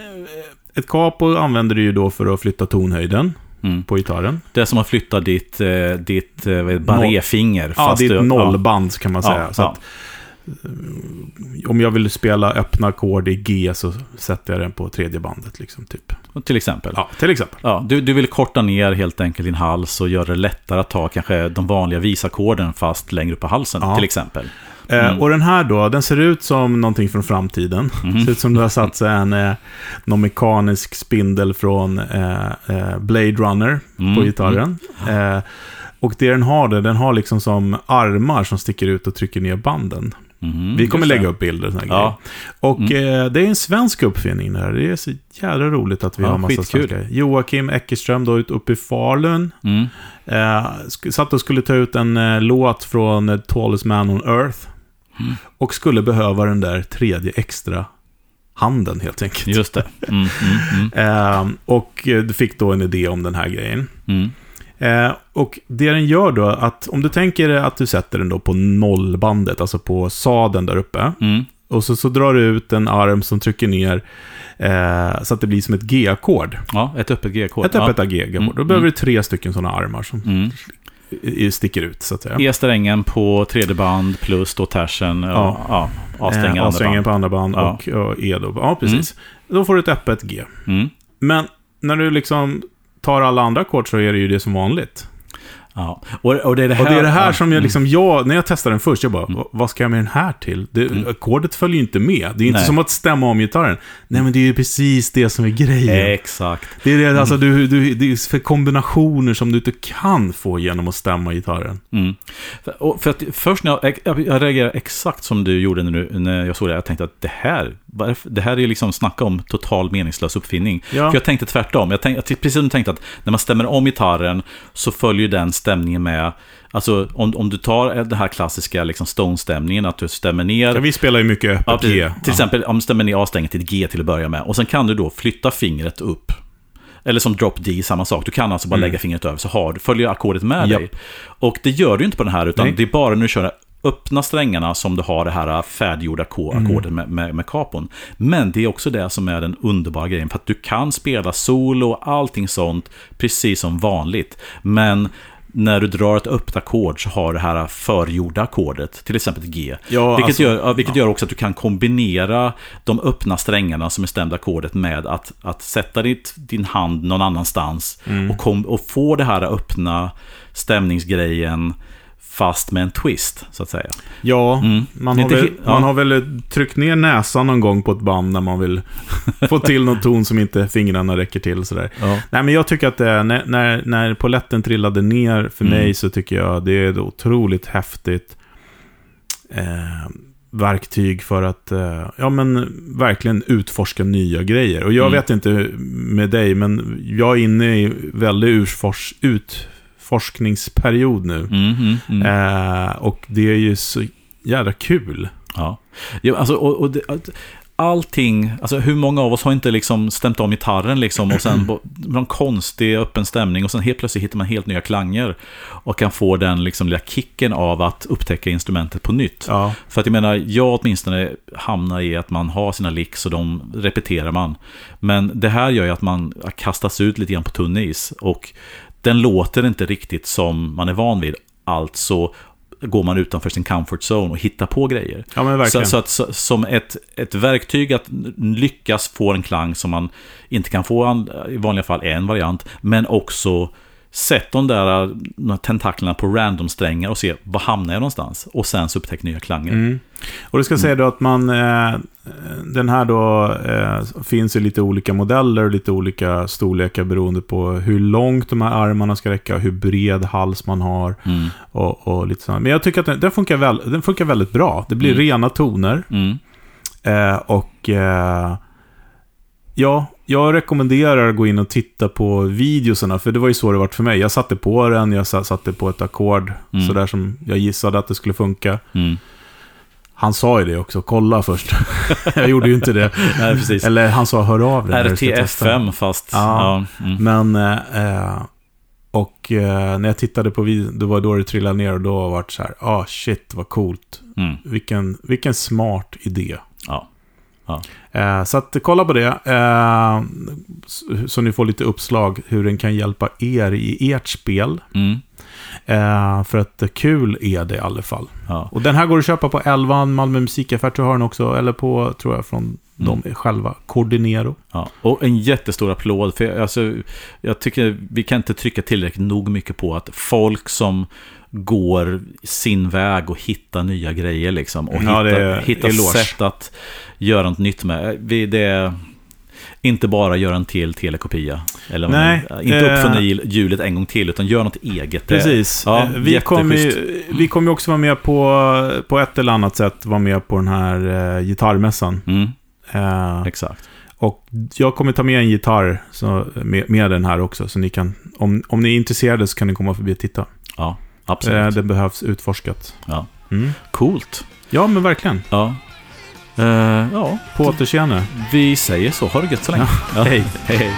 ett capo använder du ju då för att flytta tonhöjden Mm. på gitarren. Det är som att flytta ditt, eh, ditt eh, barréfinger. Ja, fast det är du- nollband kan man Ja, säga. Så ja. att, eh, om jag vill spela öppna ackord i G så sätter jag den på tredje bandet. Liksom, typ. Ja, till exempel. Ja, till exempel. Ja, du, du vill korta ner helt enkelt din hals och göra det lättare att ta kanske de vanliga visackorden fast längre upp på halsen Ja. till exempel. Eh, Mm. och den här då, den ser ut som någonting från framtiden. Mhm. Ser ut som du har satt sig en eh, någon mekanisk spindel från eh, eh, Blade Runner Mm, på gitarren. Eh, och det den har, det, den har liksom som armar som sticker ut och trycker ner banden. Mhm, Vi kommer det. lägga upp bilder och Ja. Och Mm. eh, det är en svensk uppfinning det här. Det är så jävla roligt att vi Ja, har massa skitkul. Joakim Eckerström då uppe i Falun. Mm. Eh, satt och skulle ta ut en eh, låt från Tallest Man on Earth. Mm. Och skulle behöva den där tredje extra handen helt enkelt. Just det. Mm, mm, mm, *laughs* Eh, och eh, du fick då en idé om den här grejen. mm. Eh, och det den gör då, att om du tänker att du sätter den då på nollbandet, alltså på sadeln där uppe. Mm. Och så, så drar du ut en arm som trycker ner eh, så att det blir som ett G-ackord. Ja, ett öppet G-kod. Ett öppet G-ackord. Mm, Då behöver du tre stycken sådana armar som Ja. Mm. Sticker ut, så att säga. E-strängen på tredje band plus då tersen. Ja. Ja. Ja, A-strängen Eh, A-strängen på andra band Ja. och, och E då. Ja, precis. Då får du ett öppet G. Mm. Men när du liksom tar alla andra ackord så är det ju det som vanligt. Ja. Och, och det är det här, Och det är det här som jag Mm. liksom, jag, när jag testade den först, jag bara, "Va- vad ska jag med den här till? Det, Ackordet följer ju inte med. Det är inte Nej. som att stämma om gitarren. Nej, men det är ju precis det som är grejen. Exakt. Det är det, alltså, du, du, det är för kombinationer som du inte kan få genom att stämma gitarren. Mm. För, för att först när jag, jag, jag reagerade exakt som du gjorde när, du, när jag såg det. Jag tänkte att det här, varför, det här är liksom snacka om total meningslös uppfinning. Ja. För jag tänkte tvärtom. Jag tänkte, precis som du tänkte att när man stämmer om gitarren så följer den stämningen med. Alltså om, om du tar den här klassiska liksom Stone-stämningen, att du stämmer ner. Ja, vi spelar ju mycket öppet Ja. G. Till exempel om du stämmer ner A-strängen till ett G till att börja med. Och sen kan du då flytta fingret upp. Eller som drop D, samma sak. Du kan alltså bara lägga fingret över så har, följer ackordet med Mm. Japp. dig. Och det gör du inte på den här, utan Nej. det är bara när du kör öppna strängarna som du har det här färdiggjorda Mm. ackordet med, med, med kapon. Men det är också det som är den underbara grejen, för att du kan spela solo och allting sånt precis som vanligt. Men när du drar ett öppet ackord så har det här förgjorda ackordet, till exempel G. Ja, vilket alltså, gör, ja, vilket gör också att du kan kombinera de öppna strängarna som är stämda ackordet med att, att sätta ditt, din hand någon annanstans Mm. och, kom, och få det här öppna stämningsgrejen fast med en twist, så att säga. Ja, Mm. man, har väl, ja. man har väl tryckt ner näsan någon gång på ett band när man vill *laughs* få till någon ton som inte fingrarna räcker till. Sådär. Ja. Nej, men jag tycker att det, när, när, när poletten trillade ner för Mm. mig så tycker jag det är ett otroligt häftigt eh, verktyg för att eh, ja, men, verkligen utforska nya grejer. Och jag Mm. vet inte med dig, men jag är inne i väldigt utfors, utforskningsperiod nu. Mm, mm, mm. Eh, och det är ju så jävla kul. Ja, ja alltså, och, och det, allting, alltså hur många av oss har inte liksom stämt om gitarren liksom och sen någon konstig öppen stämning och sen helt plötsligt hittar man helt nya klanger och kan få den liksom lilla kicken av att upptäcka instrumentet på nytt. Ja. För att jag menar, jag åtminstone hamnar i att man har sina licks och de repeterar man. Men det här gör ju att man kastas ut lite grann på tunn is och den låter inte riktigt som man är van vid. Alltså går man utanför sin comfort zone och hittar på grejer. Ja, Så, så att så, som ett, ett verktyg att lyckas få en klang som man inte kan få i vanliga fall är en variant, men också sätt de där äh, tentaklerna på random-strängar och se var hamnar jag någonstans och sen så upptäck nya klanger. Mm. Och det ska säga då att man, eh, den här då eh, finns i lite olika modeller och lite olika storlekar beroende på hur långt de här armarna ska räcka, hur bred hals man har Mm. och, och lite sånt. Men jag tycker att den, den, funkar, väl, den funkar väldigt bra. Det blir Mm. rena toner Mm. eh, och eh, ja, jag rekommenderar att gå in och titta på videosarna, för det var ju så det var för mig. Jag satte på den, jag sa- satte på ett ackord, Mm. sådär som jag gissade att det skulle funka. Mm. Han sa ju det också, kolla först. *laughs* jag gjorde ju inte det. *laughs* Nej, precis. Eller han sa hör av dig. RTF5 fast... Ja. Ja. Mm. Men, eh, och eh, när jag tittade på videon, det var då det trillade ner och då var det så här, ah shit vad coolt. Mm. Vilken, vilken smart idé. Ja. Eh, så att kolla på det, eh, så, så ni får lite uppslag hur den kan hjälpa er i ert spel. Mm. Eh, för att kul är det i alla fall. Ja. Och den här går att köpa på Elvan, Malmö musikaffär tror jag har den också, eller på, tror jag, från Mm. de själva, Coordinero. Ja, och en jättestor applåd. För jag- alltså, jag tycker vi kan inte trycka tillräckligt nog mycket på att folk som går sin väg och hittar nya grejer liksom. Och Ja, hittar, hittar sätt att göra något nytt med. Vi, det är inte bara göra en till telekopia. Eller Nej, man- inte eh, uppfinna hjulet en gång till, utan gör något eget. Precis. Ja, Eh, vi kommer ju vi kommer också vara med på, på ett eller annat sätt, vara med på den här eh, gitarrmässan. Mm, Eh, exakt. och jag kommer ta med en gitarr så, med, med den här också, så ni kan, om, om ni är intresserade så kan ni komma förbi och titta. Ja, absolut. det behövs utforskat. Ja. Mm. Coolt. Ja, men verkligen. Ja. Eh, ja, På återseende. vi säger så. Ha det gött så länge. Ja, hej. hej, hej.